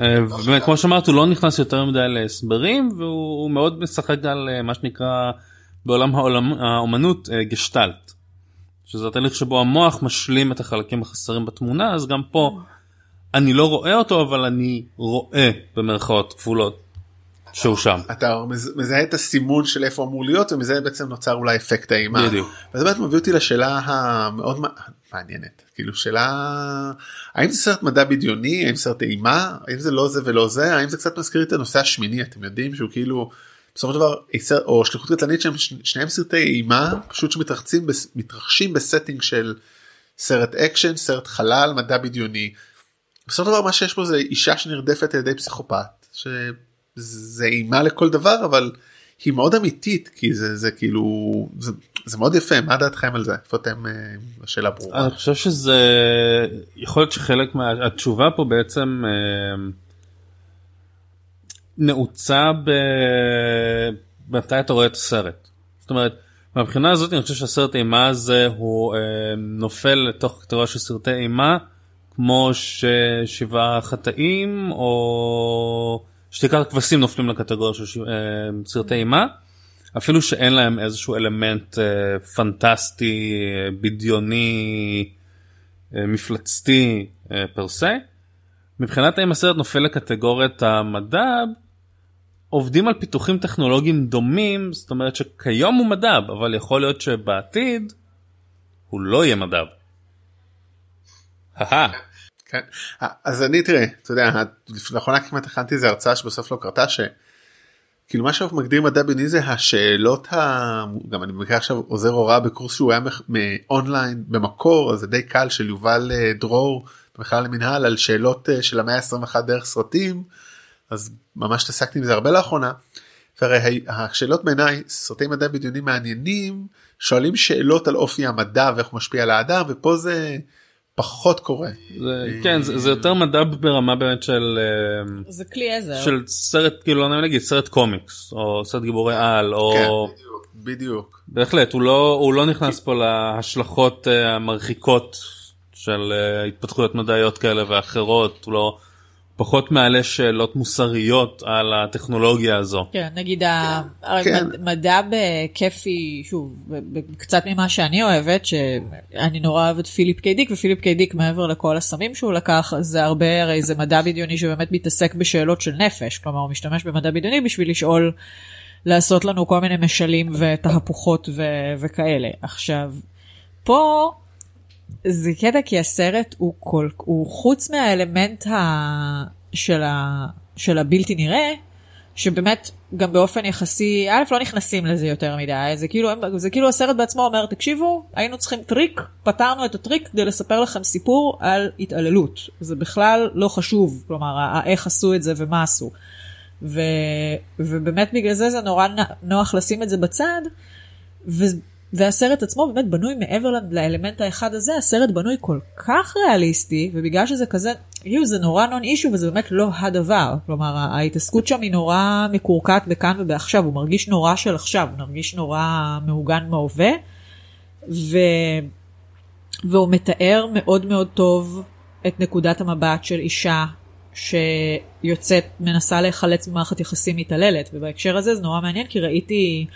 אה, ובאמת כמו שאמרת הוא לא נכנס יותר מדי להסברים והוא הוא מאוד משחק על אה, מה שנקרא בעולם האומנות אה, גשטלט. שזה התהליך שבו המוח משלים את החלקים החסרים בתמונה אז גם פה אני לא רואה אותו אבל אני רואה במרכאות כפולות שהוא שם. אתה מז- מזהה את הסימון של איפה אמור להיות ומזה בעצם נוצר אולי אפקט האימה. בדיוק. וזה באמת מביא אותי לשאלה המאוד מעניינת. כאילו שאלה האם זה סרט מדע בדיוני? האם סרט אימה? האם זה לא זה ולא זה? האם זה קצת מזכיר את הנושא השמיני אתם יודעים שהוא כאילו בסופו של דבר או שליחות קטלנית שהם שניהם סרטי אימה פשוט שמתרחצים בס- מתרחשים בסטינג של סרט אקשן סרט חלל מדע בדיוני. בסופו של דבר מה שיש פה זה אישה שנרדפת על ידי פסיכופת שזה אימה לכל דבר אבל היא מאוד אמיתית כי זה זה כאילו זה, זה מאוד יפה מה דעתכם על זה איפה אתם אה, השאלה ברורה. אני חושב שזה יכול להיות שחלק מהתשובה פה בעצם אה, נעוצה ב... מתי אתה רואה את הסרט. זאת אומרת מהבחינה הזאת אני חושב שהסרט אימה הזה הוא אה, נופל לתוך קטגוריה של סרטי אימה כמו ששבעה חטאים או שתיקת הכבשים נופלים לקטגוריה של. אה, סרטי אימה אפילו שאין להם איזשהו אלמנט אה, פנטסטי אה, בדיוני מפלצתי פר סה. מבחינת האם הסרט נופל לקטגוריית המדב עובדים על פיתוחים טכנולוגיים דומים זאת אומרת שכיום הוא מדב אבל יכול להיות שבעתיד הוא לא יהיה מדב. כן. אז אני תראה אתה יודע לאחרונה כמעט הכנתי איזה הרצאה שבסוף לא קרתה שכאילו מה מגדירים מדע בדיוני זה השאלות ה... גם אני במקרה עכשיו עוזר הוראה בקורס שהוא היה מאונליין במקור אז זה די קל של יובל אה, דרור בכלל למנהל על שאלות אה, של המאה ה-21 דרך סרטים אז ממש התעסקתי עם זה הרבה לאחרונה. והרי השאלות בעיניי סרטי מדע בדיוני מעניינים שואלים שאלות על אופי המדע ואיך הוא משפיע על האדם ופה זה פחות קורה. זה, כן זה, זה יותר מדע ברמה באמת של אה, זה כלי עזר של סרט כאילו לא נגיד סרט קומיקס או סרט גיבורי על או כן, בדיוק, בדיוק. בהחלט הוא לא הוא לא נכנס פה להשלכות אה, המרחיקות של אה, התפתחויות מדעיות כאלה ואחרות הוא לא פחות מעלה שאלות מוסריות על הטכנולוגיה הזו. כן, נגיד המדע כן. בכיפי, שוב, קצת ממה שאני אוהבת, שאני נורא אוהבת פיליפ קיי ופיליפ קיי מעבר לכל הסמים שהוא לקח, זה הרבה, הרי זה מדע בדיוני שבאמת מתעסק בשאלות של נפש, כלומר הוא משתמש במדע בדיוני בשביל לשאול, לעשות לנו כל מיני משלים ותהפוכות ו- וכאלה. עכשיו, פה זה קטע כי הסרט הוא כל, הוא חוץ מהאלמנט ה, של, ה, של הבלתי נראה, שבאמת גם באופן יחסי, א' לא נכנסים לזה יותר מדי, זה כאילו, זה כאילו הסרט בעצמו אומר, תקשיבו, היינו צריכים טריק, פתרנו את הטריק כדי לספר לכם סיפור על התעללות. זה בכלל לא חשוב, כלומר, איך עשו את זה ומה עשו. ו, ובאמת בגלל זה זה נורא נוח לשים את זה בצד. ו... והסרט עצמו באמת בנוי מעבר לאלמנט האחד הזה, הסרט בנוי כל כך ריאליסטי, ובגלל שזה כזה, כאילו זה נורא נון אישו וזה באמת לא הדבר. כלומר, ההתעסקות שם היא נורא מקורקעת בכאן ובעכשיו, הוא מרגיש נורא של עכשיו, הוא מרגיש נורא מעוגן בהווה, ו... והוא מתאר מאוד מאוד טוב את נקודת המבט של אישה שיוצאת, מנסה להיחלץ ממערכת יחסים מתעללת, ובהקשר הזה זה נורא מעניין כי ראיתי...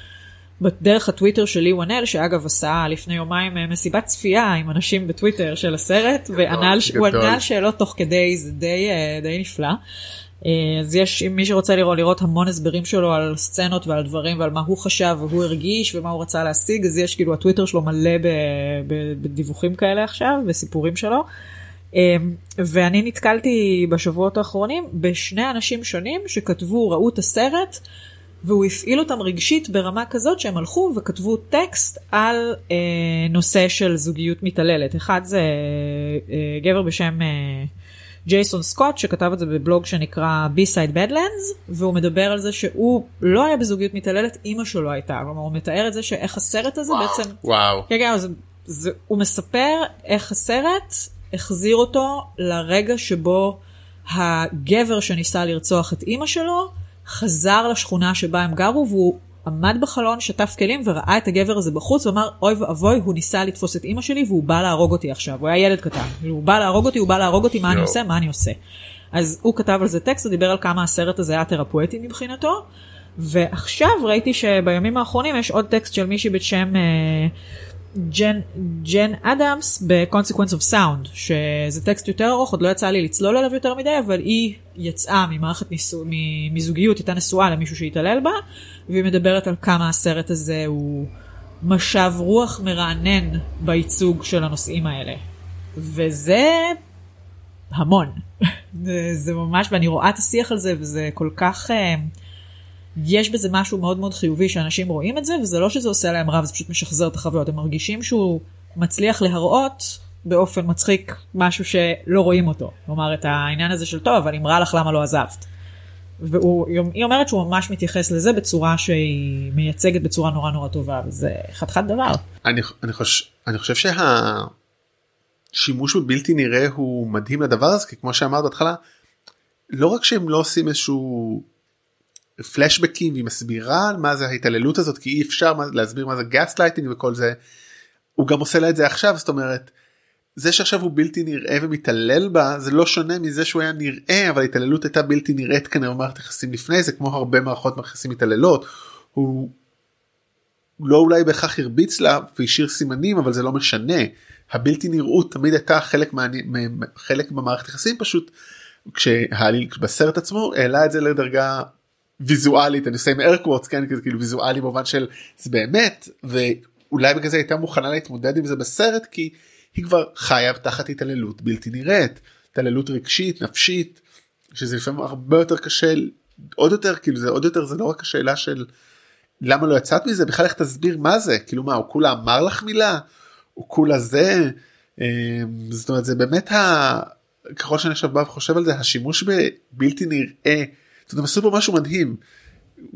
בדרך הטוויטר של לי וואנל, שאגב עשה לפני יומיים אה, מסיבת צפייה עם אנשים בטוויטר של הסרט, והוא ענה על שאלות תוך כדי, זה די, אה, די נפלא. אה, אז יש, אם מי שרוצה לראות, לראות המון הסברים שלו על סצנות ועל דברים ועל מה הוא חשב והוא הרגיש ומה הוא רצה להשיג, אז יש כאילו הטוויטר שלו מלא בדיווחים כאלה עכשיו, בסיפורים שלו. ואני נתקלתי בשבועות האחרונים בשני אנשים שונים שכתבו, ראו את הסרט. והוא הפעיל אותם רגשית ברמה כזאת שהם הלכו וכתבו טקסט על אה, נושא של זוגיות מתעללת. אחד זה אה, גבר בשם אה, ג'ייסון סקוט שכתב את זה בבלוג שנקרא B-Side Badlands והוא מדבר על זה שהוא לא היה בזוגיות מתעללת, אימא שלו הייתה. כלומר הוא מתאר את זה שאיך הסרט הזה וואו. בעצם... וואו. כן, כן, זה, זה, הוא מספר איך הסרט החזיר אותו לרגע שבו הגבר שניסה לרצוח את אימא שלו חזר לשכונה שבה הם גרו והוא עמד בחלון, שטף כלים וראה את הגבר הזה בחוץ ואמר אוי ואבוי הוא ניסה לתפוס את אימא שלי והוא בא להרוג אותי עכשיו, הוא היה ילד קטן, הוא בא להרוג אותי, הוא בא להרוג אותי, מה אני עושה, מה אני עושה. אז הוא כתב על זה טקסט, הוא דיבר על כמה הסרט הזה היה תרפואטי מבחינתו. ועכשיו ראיתי שבימים האחרונים יש עוד טקסט של מישהי בשם אה, ג'ן, ג'ן אדמס ב-Consequence of Sound, שזה טקסט יותר ארוך, עוד לא יצא לי לצלול עליו יותר מדי, אבל היא יצאה ממערכת ניסו, מזוגיות, הייתה נשואה למישהו שהתעלל בה, והיא מדברת על כמה הסרט הזה הוא משב רוח מרענן בייצוג של הנושאים האלה. וזה המון. [LAUGHS] זה, ממש, ואני רואה את השיח על זה, וזה כל כך... Uh, יש בזה משהו מאוד מאוד חיובי שאנשים רואים את זה, וזה לא שזה עושה להם רע, זה פשוט משחזר את החוויות. הם מרגישים שהוא מצליח להראות באופן מצחיק משהו שלא רואים אותו. כלומר, את העניין הזה של טוב, אבל אם רע לך למה לא עזבת. והיא אומרת שהוא ממש מתייחס לזה בצורה שהיא מייצגת בצורה נורא נורא טובה וזה חתיכת דבר. אני, אני, חושב, אני חושב שהשימוש בבלתי נראה הוא מדהים לדבר הזה כי כמו שאמרת בהתחלה לא רק שהם לא עושים איזשהו פלשבקים והיא מסבירה על מה זה ההתעללות הזאת כי אי אפשר להסביר מה זה גאס לייטינג וכל זה. הוא גם עושה לה את זה עכשיו זאת אומרת זה שעכשיו הוא בלתי נראה ומתעלל בה זה לא שונה מזה שהוא היה נראה אבל ההתעללות הייתה בלתי נראית כנראה במערכת יחסים לפני זה כמו הרבה מערכות יחסים מתעללות. הוא לא אולי בהכרח הרביץ לה והשאיר סימנים אבל זה לא משנה הבלתי נראות תמיד הייתה חלק מה... חלק במערכת יחסים פשוט כשבסרט עצמו העלה את זה לדרגה ויזואלית אני עושה עם ארקוורטס כן כאילו ויזואלי במובן של זה באמת ואולי בגלל זה הייתה מוכנה להתמודד עם זה בסרט כי היא כבר חיה תחת התעללות בלתי נראית התעללות רגשית נפשית שזה לפעמים הרבה יותר קשה עוד יותר כאילו זה עוד יותר זה לא רק השאלה של למה לא יצאת מזה בכלל איך תסביר מה זה כאילו מה הוא כולה אמר לך מילה? הוא כולה זה? אמ, זאת אומרת זה באמת ה... ככל שאני עכשיו בא וחושב על זה השימוש בבלתי נראה אומרת, עשו פה משהו מדהים.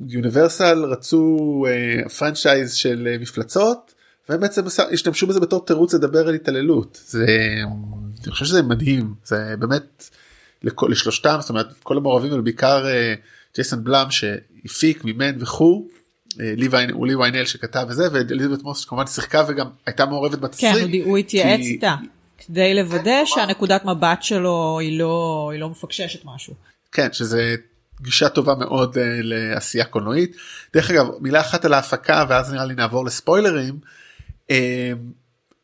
יוניברסל רצו uh, פרנצ'ייז של uh, מפלצות והם בעצם השתמשו בזה בתור תירוץ לדבר על התעללות זה אני חושב שזה מדהים זה באמת לכל, לשלושתם זאת אומרת כל המעורבים אבל בעיקר uh, ג'ייסון בלאם שהפיק מימן וכו' הוא ליווי ניאל שכתב וזה ואליזבת מוס שכמובן שיחקה וגם הייתה מעורבת בתסריט. כן הוא התייעץ איתה כדי לוודא שהנקודת מבט שלו היא לא היא לא מפקששת משהו. כן שזה גישה טובה מאוד uh, לעשייה קולנועית. דרך אגב מילה אחת על ההפקה ואז נראה לי נעבור לספוילרים. Uh,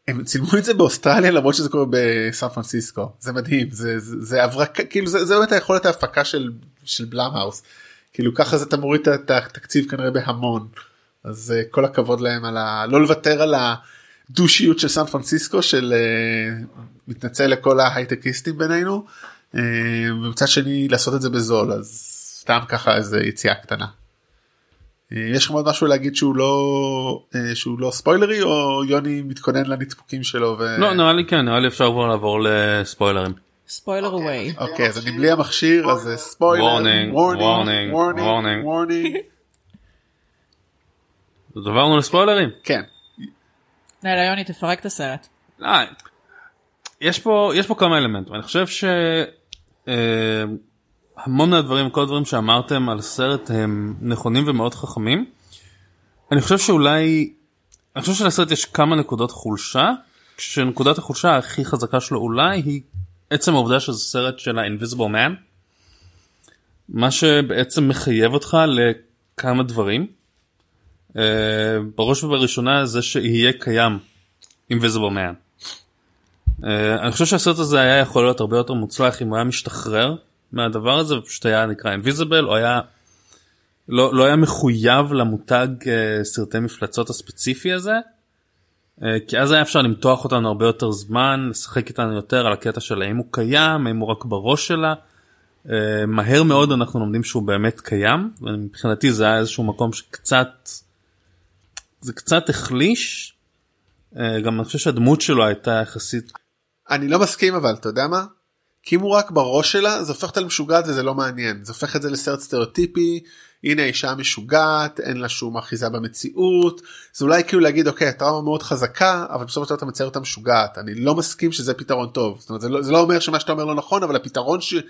הם צילמו את זה באוסטרליה למרות שזה קורה בסן פרנסיסקו זה מדהים זה זה, זה הברקה כאילו זה, זה באמת היכולת ההפקה של של בלאמהאוס כאילו ככה זה אתה מוריד את התקציב כנראה בהמון אז uh, כל הכבוד להם על ה... לא לוותר על הדושיות של סן פרנסיסקו של uh, מתנצל לכל ההייטקיסטים בינינו ומצד שני לעשות את זה בזול אז סתם ככה איזה יציאה קטנה. אה, יש לכם עוד משהו להגיד שהוא לא אה, שהוא לא ספוילרי או יוני מתכונן לנדפוקים שלו ו... לא נראה לי כן נראה לי אפשר כבר לעבור לספוילרים. spoiler away. אוקיי אז אני בלי המכשיר אז spoiler. warning warning warning warning. עברנו לספוילרים? כן. יאללה יוני תפרק את הסרט. אה, יש פה יש פה כמה אלמנטים אני חושב ש... המון מהדברים, כל הדברים שאמרתם על הסרט הם נכונים ומאוד חכמים. אני חושב שאולי, אני חושב שלסרט יש כמה נקודות חולשה, כשנקודת החולשה הכי חזקה שלו אולי היא עצם העובדה שזה סרט של ה-Invisible Man. מה שבעצם מחייב אותך לכמה דברים. Uh, בראש ובראשונה זה שיהיה קיים Invisible Man. Uh, אני חושב שהסרט הזה היה יכול להיות הרבה יותר מוצלח אם הוא היה משתחרר מהדבר הזה ופשוט היה נקרא invisible או היה לא, לא היה מחויב למותג uh, סרטי מפלצות הספציפי הזה uh, כי אז היה אפשר למתוח אותנו הרבה יותר זמן לשחק איתנו יותר על הקטע של האם הוא קיים האם הוא רק בראש שלה. Uh, מהר מאוד אנחנו לומדים שהוא באמת קיים ומבחינתי זה היה איזשהו מקום שקצת זה קצת החליש uh, גם אני חושב שהדמות שלו הייתה יחסית. אני לא מסכים אבל אתה יודע מה כי אם הוא רק בראש שלה זה הופך אותה למשוגעת וזה לא מעניין. זה הופך את זה לסרט סטריאוטיפי הנה אישה משוגעת אין לה שום אחיזה במציאות. זה אולי כאילו להגיד אוקיי הטראומה מאוד חזקה אבל בסופו של דבר אתה מצייר אותה משוגעת. אני לא מסכים שזה פתרון טוב. זאת אומרת זה לא, זה לא אומר שמה שאתה אומר לא נכון אבל הפתרון שהוא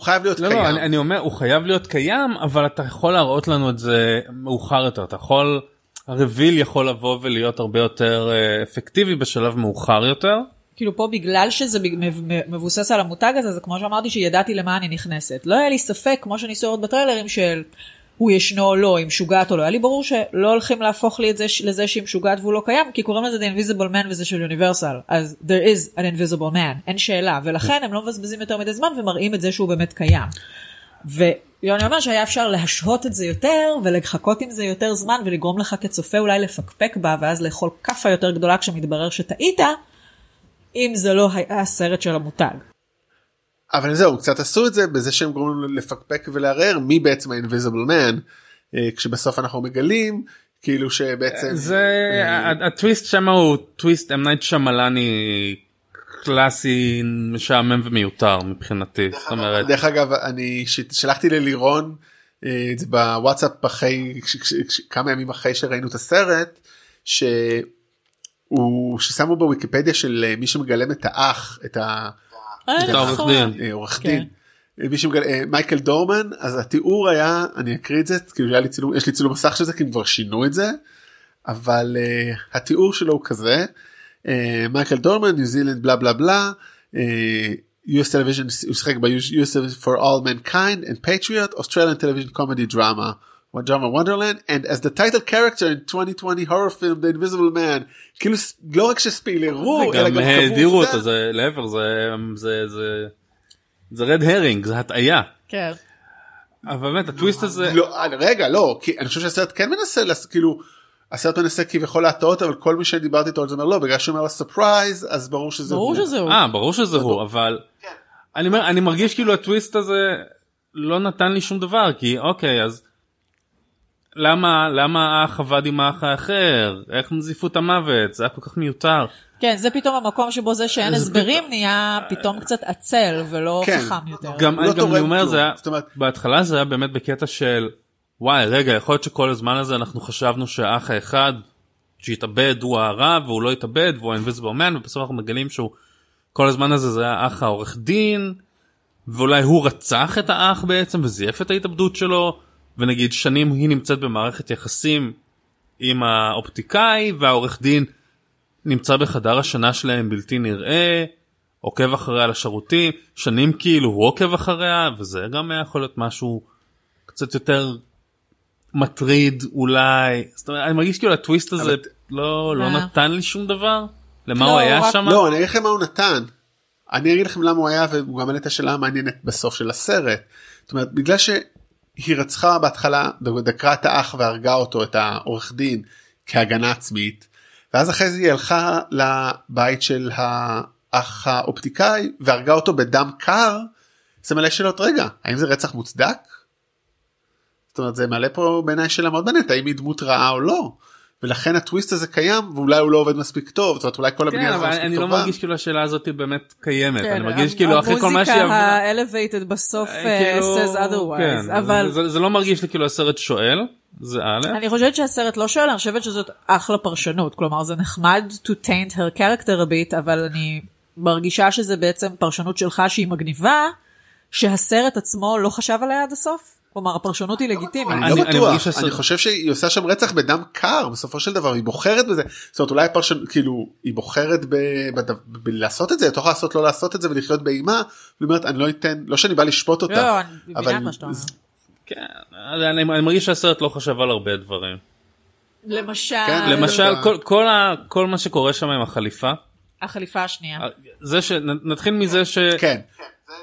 חייב להיות לא, קיים. לא, אני, אני אומר הוא חייב להיות קיים אבל אתה יכול להראות לנו את זה מאוחר יותר. אתה יכול הרביל יכול לבוא ולהיות הרבה יותר אה, אפקטיבי בשלב מאוחר יותר. כאילו פה בגלל שזה מבוסס על המותג הזה, זה כמו שאמרתי שידעתי למה אני נכנסת. לא היה לי ספק, כמו שניסו לראות בטריילרים, של הוא ישנו או לא, היא משוגעת או לא. היה לי ברור שלא הולכים להפוך לי את זה לזה שהיא משוגעת והוא לא קיים, כי קוראים לזה The Invisible Man וזה של יוניברסל. אז there is an invisible man, אין שאלה. ולכן הם לא מבזבזים יותר מדי זמן ומראים את זה שהוא באמת קיים. ויוני אומר שהיה אפשר להשהות את זה יותר ולחכות עם זה יותר זמן ולגרום לך כצופה אולי לפקפק בה ואז לאכול כאפה יותר גדולה כשמתברר שטעית. אם זה לא היה הסרט של המותג. אבל זהו קצת עשו את זה בזה שהם גורמים לפקפק ולערער מי בעצם ה-invisible man אה, כשבסוף אנחנו מגלים כאילו שבעצם זה הטוויסט שם הוא טוויסט אמנייט שמלני קלאסי משעמם ומיותר מבחינתי זאת אומרת דרך אגב אני שלחתי ללירון אה, את זה בוואטסאפ אחרי כמה ימים אחרי שראינו את הסרט שהוא ששמו בוויקיפדיה של אה, מי שמגלם את האח את ה- אה, העורך נכון. דין. אה, כן. דין. מי שמגל... מייקל דורמן אז התיאור היה אני אקריא את זה כאילו היה לי צילום יש לי צילום מסך של זה כי הם כבר שינו את זה אבל uh, התיאור שלו הוא כזה מייקל דורמן ניו זילנד בלה בלה בלה US television הוא שיחק ב-US for all mankind and patriot Australian television comedy drama one drama wonderland and as the title character in 2020 horror film the invisible man כאילו לא רק שספילרו אלא גם גם העדירו קבעו אותו עובדה. זה להפך זה זה זה זה רד הרינג זה הטעיה כן. אבל באמת הטוויסט הזה לא, רגע לא כי אני חושב שהסרט כן מנסה כאילו הסרט מנסה כביכול להטעות אבל כל מי שדיברתי איתו על זה אומר לא בגלל שהוא אומר ספרייז אז ברור שזה ברור הוא. שזה הוא. אה ברור שזה הוא אבל אני אומר אני מרגיש כאילו הטוויסט הזה לא נתן לי שום דבר כי אוקיי אז למה למה האח עבד עם האח האחר איך הם זיפו את המוות זה היה כל כך מיותר כן, זה פתאום המקום שבו זה שאין זה הסברים נהיה פתאום קצת עצל ולא כן. חכם יותר. גם לא אני גם אני אומר. זה היה אומרת- בהתחלה זה היה באמת בקטע של וואי רגע יכול להיות שכל הזמן הזה אנחנו חשבנו שהאח האחד שהתאבד הוא הרע והוא לא התאבד והוא האינביזיבל מן ובסוף אנחנו מגלים שהוא כל הזמן הזה זה היה האח העורך דין ואולי הוא רצח את האח בעצם וזייף את ההתאבדות שלו ונגיד שנים היא נמצאת במערכת יחסים עם האופטיקאי והעורך דין נמצא בחדר השינה שלהם בלתי נראה עוקב אחריה לשירותים שנים כאילו הוא עוקב אחריה וזה גם יכול להיות משהו קצת יותר מטריד אולי זאת אומרת אני מרגיש כאילו הטוויסט הזה אבל- לא לא אה. נתן לי שום דבר למה לא, הוא היה רק- שם לא אני אגיד לכם מה הוא נתן. אני אגיד לכם למה הוא היה והוא גם את השאלה המעניינת בסוף של הסרט. זאת אומרת בגלל שהיא רצחה בהתחלה דקרה את האח והרגה אותו את העורך דין כהגנה עצמית ואז אחרי זה היא הלכה לבית של האח האופטיקאי והרגה אותו בדם קר. זה מלא שאלות רגע האם זה רצח מוצדק? זאת אומרת זה מעלה פה בעיניי שאלה מאוד מעניינת האם היא דמות רעה או לא. ולכן הטוויסט הזה קיים ואולי הוא לא עובד מספיק טוב זאת אומרת אולי כל הבנייה כן, הזאת אבל מספיק אני לא טובה. מרגיש כאילו השאלה הזאת באמת קיימת כן, אני מרגיש כאילו אחרי כל מה שהיא המוזיקה עברה האלווייטד בסוף אה, אה, כאילו, says otherwise, כן, אבל זה, זה לא מרגיש לי כאילו הסרט שואל זה א' אני חושבת שהסרט לא שואל, אני חושבת שזאת אחלה פרשנות, כלומר זה נחמד to taint her character a bit, אבל אני מרגישה שזה בעצם פרשנות שלך שהיא מגניבה, שהסרט עצמו לא חשב עליה עד הסוף. כלומר הפרששנות היא לגיטימית. אני לא בטוח, שהסרט- אני חושב שהיא עושה שם רצח בדם קר בסופו של דבר היא בוחרת בזה זאת אומרת אולי פרשן כאילו היא בוחרת בלעשות את זה תוכל לעשות לא לעשות את זה ולחיות באימה. היא אומרת אני לא אתן לא שאני בא לשפוט אותה. לא, אני מבינה אבל מה שאתה אומר. כן, אני, מרגיש שהסרט לא חשב על הרבה דברים למשל, כן, למשל. כל, מה שקורה שם עם החליפה החליפה השנייה. זה שנתחיל מזה שהם כן.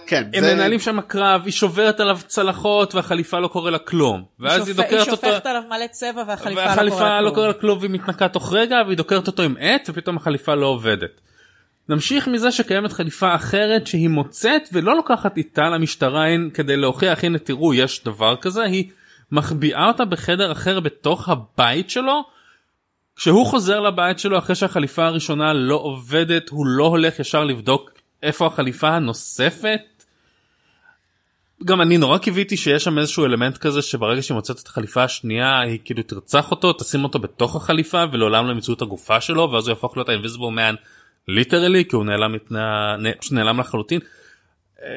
כן. זה- מנהלים שם קרב היא שוברת עליו צלחות והחליפה לא קורה לה כלום ואז היא שופ- דוקרת אותו שופכת עליו מלא צבע והחליפה לא והחליפה קורה לא כלום. קורה לה כלום והיא מתנקה תוך רגע והיא דוקרת אותו עם עט ופתאום החליפה לא עובדת. נמשיך מזה שקיימת חליפה אחרת שהיא מוצאת ולא לוקחת איתה למשטרה אין כדי להוכיח הנה תראו יש דבר כזה היא מחביאה אותה בחדר אחר בתוך הבית שלו. כשהוא חוזר לבית שלו אחרי שהחליפה הראשונה לא עובדת הוא לא הולך ישר לבדוק איפה החליפה הנוספת. גם אני נורא קיוויתי שיש שם איזשהו אלמנט כזה שברגע שהיא מוצאת את החליפה השנייה היא כאילו תרצח אותו תשים אותו בתוך החליפה ולעולם לא ימצאו את הגופה שלו ואז הוא יהפוך להיות האינביזיבל מן ליטרלי כי הוא נעלם מפני ה- נ- פשוט נעלם לחלוטין. אה,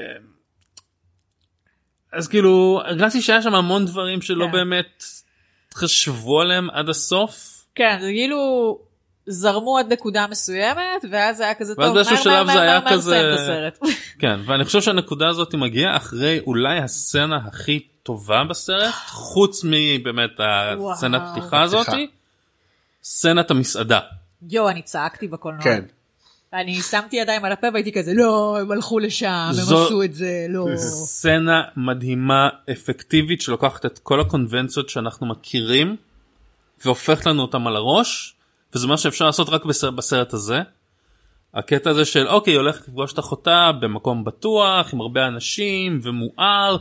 אז כאילו הרגשתי שהיה שם המון דברים שלא כן. באמת חשבו עליהם עד הסוף. כן, זה כאילו זרמו עד נקודה מסוימת ואז היה כזה טוב, מהר מהר זה מהר מהר כזה- את הסרט. [LAUGHS] כן ואני חושב שהנקודה הזאת מגיעה אחרי אולי הסצנה הכי טובה בסרט חוץ מבאמת הסצנת. פתיחה הזאת. סצנת המסעדה. יואו, אני צעקתי בקולנוע. כן. אני שמתי ידיים על הפה והייתי כזה, לא, הם הלכו לשם, הם זו- עשו את זה, לא. סצנה מדהימה אפקטיבית שלוקחת את כל הקונבנציות שאנחנו מכירים והופכת לנו אותם על הראש וזה מה שאפשר לעשות רק בסרט, בסרט הזה. הקטע הזה של אוקיי הולכת לפגוש את אחותה במקום בטוח עם הרבה אנשים ומואר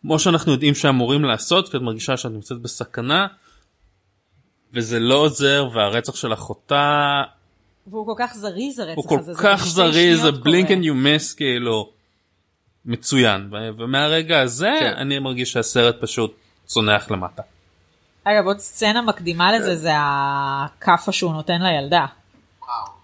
כמו שאנחנו יודעים שאמורים לעשות כי את מרגישה שאת נמצאת בסכנה וזה לא עוזר והרצח של אחותה והוא כל כך זריז הרצח הוא כל הזה. זה כך בשתי זריז, זה בלינק. אנד יו מס כאילו מצוין, ומהרגע הזה כן. אני מרגיש שהסרט פשוט צונח למטה. אגב עוד סצנה מקדימה לזה זה הכאפה שהוא נותן לילדה.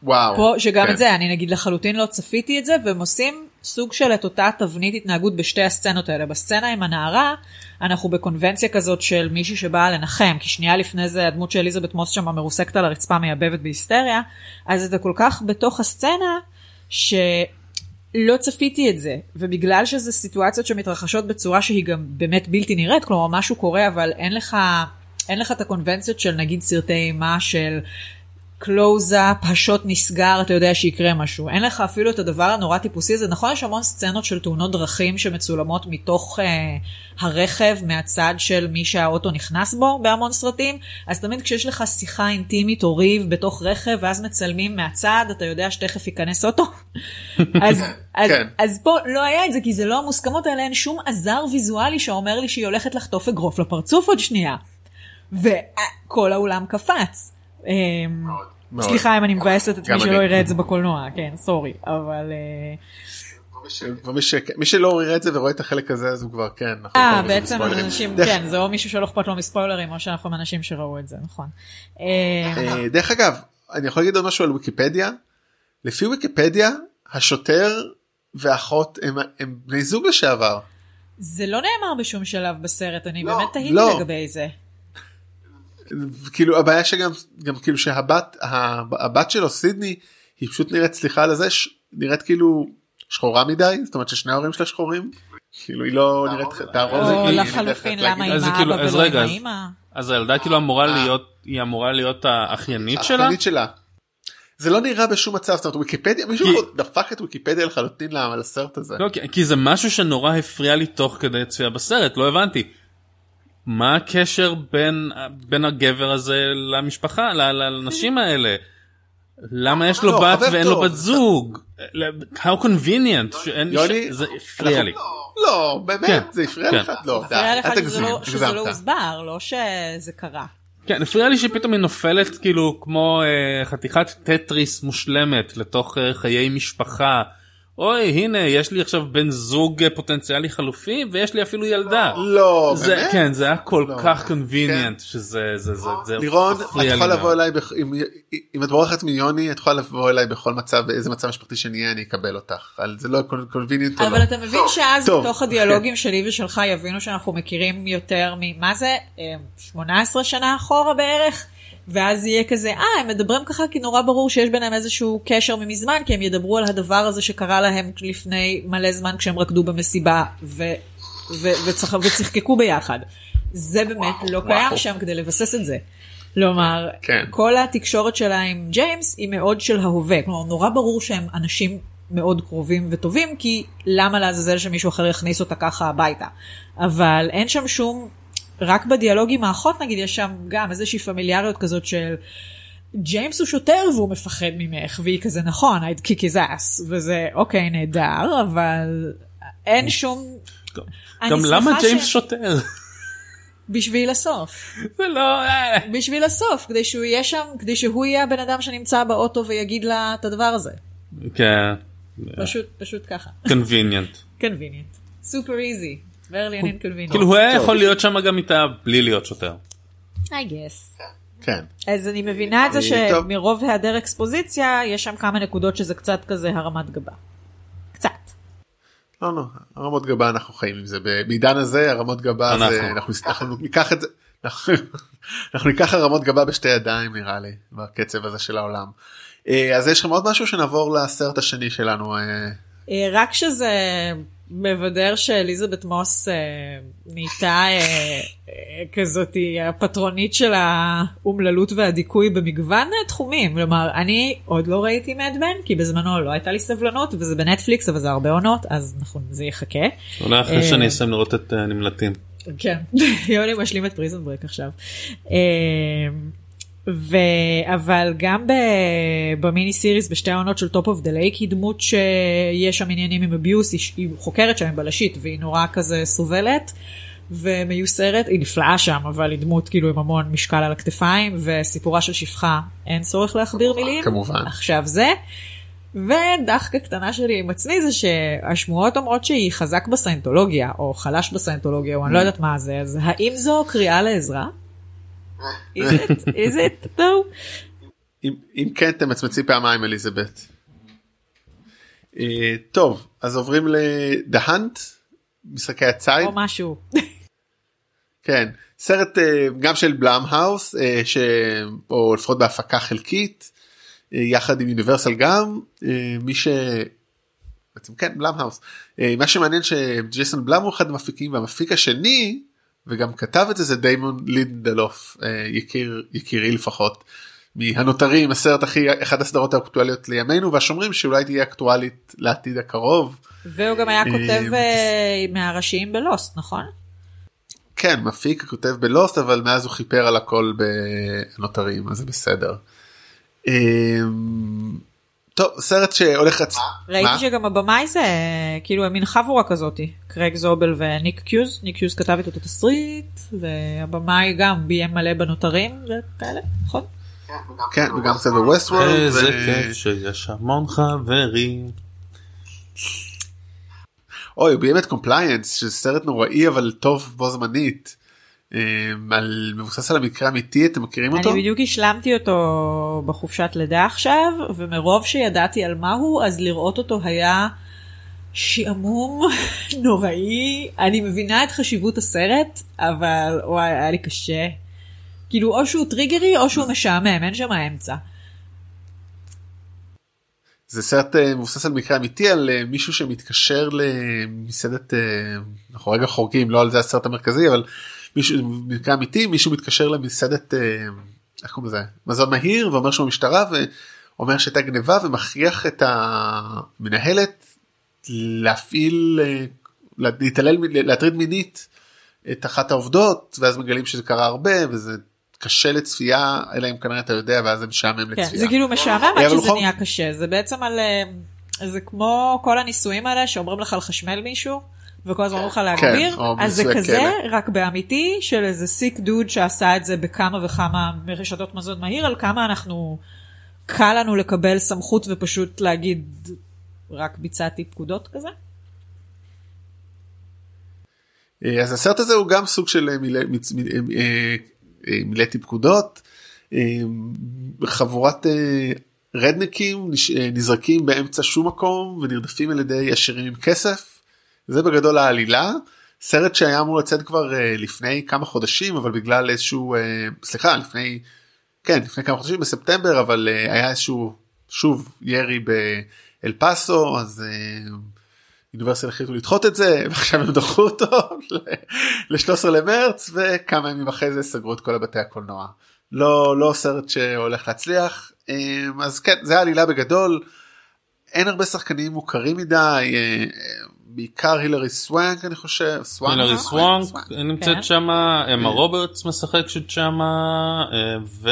וואו. פה שגם כן. את זה אני נגיד לחלוטין לא צפיתי את זה והם עושים סוג של את אותה תבנית התנהגות בשתי הסצנות האלה בסצנה עם הנערה אנחנו בקונבנציה כזאת של מישהי שבאה לנחם כי שנייה לפני זה הדמות של אליזבת מוס שם מרוסקת על הרצפה מייבבת בהיסטריה אז אתה כל כך בתוך הסצנה שלא צפיתי את זה ובגלל שזה סיטואציות שמתרחשות בצורה שהיא גם באמת בלתי נראית כלומר משהו קורה אבל אין לך אין לך את הקונבנציות של נגיד סרטי אימה של קלוזאפ, השוט נסגר, אתה יודע שיקרה משהו. אין לך אפילו את הדבר הנורא טיפוסי הזה. נכון, יש המון סצנות של תאונות דרכים שמצולמות מתוך אה, הרכב, מהצד של מי שהאוטו נכנס בו בהמון סרטים, אז תמיד כשיש לך שיחה אינטימית או ריב בתוך רכב, ואז מצלמים מהצד, אתה יודע שתכף ייכנס אוטו. [LAUGHS] אז, אז, כן. אז פה לא היה את זה, כי זה לא המוסכמות האלה, אין שום עזר ויזואלי שאומר לי שהיא הולכת לחטוף אגרוף לפרצוף עוד שנייה. וכל האולם קפץ. אמ, מאוד. סליחה אם אני מבאסת את מי שלא. יראה את זה בקולנוע, כן, סורי, אבל... אה, מי שלא יראה את זה ורואה את החלק הזה אז הוא כבר כן. אה, בעצם. אנשים, כן, זה או מישהו שלא אכפת לו מספוילרים, או שאנחנו אנשים שראו את זה, נכון. אה, אה, דרך אגב אני יכול להגיד עוד משהו על ויקיפדיה. לפי ויקיפדיה השוטר ואחות הם, הם בני זוג לשעבר. זה לא נאמר בשום שלב בסרט, אני לא, באמת תהיתי לא. לגבי זה. כאילו הבעיה שגם גם כאילו שהבת הב- הבת שלו סידני היא פשוט נראית סליחה על זה ש- נראית כאילו שחורה מדי זאת אומרת ששני ההורים שלה שחורים. כאילו היא לא נראית תערוב. או היא- היא לחלופין, למה כאילו- האבא אז ולא רגע, אז- הילדה כאילו אמורה אה. להיות, היא אמורה להיות האחיינית שלה? האחיינית שלה. זה לא נראה בשום מצב זאת אומרת ויקיפדיה מישהו כי- דפק את ויקיפדיה לחלוטין לסרט הזה. לא, כי- כי זה משהו שנורא הפריע לי תוך כדי צפייה בסרט, לא הבנתי. מה הקשר בין, בין הגבר הזה למשפחה, לנשים האלה? למה יש לו לא, בת ואין לו. בת זוג? How convenient, שאין יוני, זה הפריע לי. לא באמת כן, זה הפריע כן. לך? לא די אל שזה תגזים לא- שזה לא. הוסבר, לא שזה קרה. כן, הפריע לי שפתאום היא נופלת כאילו כמו אה, חתיכת טטריס מושלמת לתוך אה, חיי משפחה. אוי הנה יש לי עכשיו בן זוג אה, פוטנציאלי חלופי ויש לי אפילו ילדה. לא זה, באמת? כן זה היה כל לא. כך convenient שזה זה זה זה לירון את יכולה לבוא. אליי בכ- אם- אם את בורחת מיוני את יכולה לבוא אליי בכל מצב באיזה מצב משפחתי שנהיה אני אקבל אותך על זה לא קונביניאנט אבל אתה מבין שאז טוב. בתוך הדיאלוגים שלי ושלך יבינו שאנחנו מכירים יותר ממה זה אה, 18 שנה אחורה בערך ואז יהיה כזה אה הם מדברים ככה כי נורא ברור שיש ביניהם איזשהו קשר ממזמן כי הם ידברו על הדבר הזה שקרה להם לפני מלא זמן כשהם רקדו במסיבה ו, ו, וצח, וצחקקו ביחד. זה באמת לא קיים וואו. שם כדי לבסס את זה. כלומר, כן. כל התקשורת שלה עם ג'יימס היא מאוד של ההווה. כלומר, נורא ברור שהם אנשים מאוד קרובים וטובים, כי למה לעזאזל שמישהו אחר יכניס אותה ככה הביתה? אבל אין שם שום, רק בדיאלוג עם האחות נגיד, יש שם גם איזושהי פמיליאריות כזאת של... ג'יימס הוא שוטר והוא מפחד ממך, והיא כזה נכון, I'd kick his ass, וזה אוקיי נהדר, אבל אין שום... גם למה ג'יימס ש- שוטר? בשביל הסוף. זה לא... אה. בשביל הסוף, כדי שהוא יהיה שם, כדי שהוא יהיה הבן אדם שנמצא באוטו ויגיד לה את הדבר הזה. כן. פשוט, פשוט ככה. convenient. convenient. super easy. כאילו הוא היה יכול להיות שם גם איתה בלי להיות שוטר. I guess. כן אז אני מבינה את זה. שמרוב היעדר אקספוזיציה, יש שם כמה נקודות שזה קצת כזה הרמת גבה. קצת. לא לא הרמות גבה אנחנו חיים עם זה בעידן הזה הרמות גבה זה אנחנו. ניקח את זה אנחנו [LAUGHS] אנחנו ניקח הרמות גבה בשתי ידיים נראה לי בקצב הזה של העולם. אה, אז יש לכם עוד משהו שנעבור לסרט השני שלנו אה, אה, רק שזה מבדר שאליזבת מוס אה, נהייתה אה, אה, כזאת הפטרונית של האומללות והדיכוי במגוון אה, תחומים. כלומר, אני עוד לא ראיתי מדמן, כי בזמנו לא הייתה לי סבלנות, וזה בנטפליקס, אבל זה הרבה עונות, אז נכון, זה יחכה. אולי אחרי אה. שאני אסיים לראות את אה, נמלטים. כן, [LAUGHS] יוני משלים את Prison Break עכשיו. ו... אבל גם ב... במיני סיריס בשתי העונות של Top of the Lake היא דמות שיש שם עניינים עם abuse, היא, היא חוקרת שם עם בלשית והיא נורא כזה סובלת. ומיוסרת, היא נפלאה שם, אבל היא דמות כאילו עם המון משקל על הכתפיים, וסיפורה של שפחה, אין צורך להכביר מילים. כמובן. עכשיו זה. ודחקה קטנה שלי עם עצמי זה שהשמועות אומרות שהיא חזק בסיינטולוגיה, או חלש בסיינטולוגיה, או אני לא יודעת מה זה, אז האם זו קריאה לעזרה? Is it? is it? no? אם, אם כן תמצמצי פעמיים אליזבת. אה, טוב אז עוברים Hunt משחקי הציד או משהו. כן סרט אה, גם של בלאם האוס אה, ש... או לפחות בהפקה חלקית אה, יחד עם יוניברסל גם אה, מי ש... בעצם כן בלאם האוס אה, מה שמעניין שג'ייסון בלאם הוא אחד המפיקים והמפיק השני וגם כתב את זה זה דיימון לינדלוף אה, יקיר יקירי לפחות. מהנותרים הסרט הכי אחד הסדרות האקטואליות לימינו והשומרים שאולי תהיה אקטואלית לעתיד הקרוב. והוא גם היה כותב אה, אה, מהראשיים בלוסט, נכון? כן מפיק כותב בלוסט אבל מאז הוא חיפר על הכל בנותרים אז זה בסדר. טוב סרט שהולך רצ... ראיתי? שגם הבמאי זה כאילו מין חבורה כזאתי, קרייג זובל וניק קיוז, ניק קיוז כתב את התסריט, והבמאי גם ביים מלא בנותרים וכאלה, נכון? כן וגם קצת ב Westworld. איזה כיף שיש המון חברים. אוי הוא ביים את Compliance שזה סרט נוראי אבל טוב בו זמנית. אה, על מבוסס על המקרה האמיתי אתם מכירים אותו? אני בדיוק השלמתי אותו בחופשת לידה עכשיו, ומרוב שידעתי על מה הוא, אז לראות אותו היה שעמום [LAUGHS] נוראי. אני מבינה את חשיבות הסרט, אבל וואי, היה לי קשה. כאילו, או שהוא triggerי או שהוא משעמם, אין שם האמצע. זה סרט אה, מבוסס על מקרה אמיתי על אה, מישהו שמתקשר למסעדת אנחנו רגע חורגים לא על זה הסרט המרכזי אבל מישהו מקרה אמיתי מישהו מתקשר למסעדת אה, איך קוראים לזה מזון מהיר ואומר שהוא משטרה ואומר שהייתה גניבה ומכריח את המנהלת להפעיל אה, להתעלל להטריד מינית את אחת העובדות ואז מגלים שזה קרה הרבה וזה קשה לצפייה אלא אם כנראה אתה יודע ואז זה משעמם כן, לצפייה. זה כאילו משעמם עד שזה בכל- נהיה קשה, זה בעצם על... אה, זה כמו כל הניסויים האלה שאומרים לך לחשמל מישהו. וכל הזמן אומרים לך להגביר, או אז זה כזה. רק באמיתי של איזה סיק דוד שעשה את זה בכמה וכמה מרשתות מזון מהיר, על כמה אנחנו, קל לנו לקבל סמכות ופשוט להגיד, רק ביצעתי פקודות כזה. אה, אז הסרט הזה הוא גם סוג של אה, אה, מילאתי פקודות חבורת אה, נזרקים באמצע שום מקום ונרדפים על ידי עשירים עם כסף זה בגדול העלילה סרט שהיה אמור לצאת כבר אה, לפני כמה חודשים אבל בגלל איזשהו אה, סליחה לפני כן לפני כמה חודשים בספטמבר אבל אה, היה איזשהו שוב ירי באל פאסו אז. אה, יוניברסל החליטו לדחות את זה [LAUGHS] ועכשיו הם דחו אותו [LAUGHS] ל-13 למרץ וכמה ימים אחרי זה סגרו את כל הבתי הקולנוע. לא לא סרט שהולך להצליח אז כן זה העלילה בגדול. אין הרבה שחקנים מוכרים מדי בעיקר הילרי סוואנק אני חושב. סוואנק? הילרי סוואנק, סוואנק כן. נמצאת שמה, אמה רוברטס משחקת שמה, אה, ו...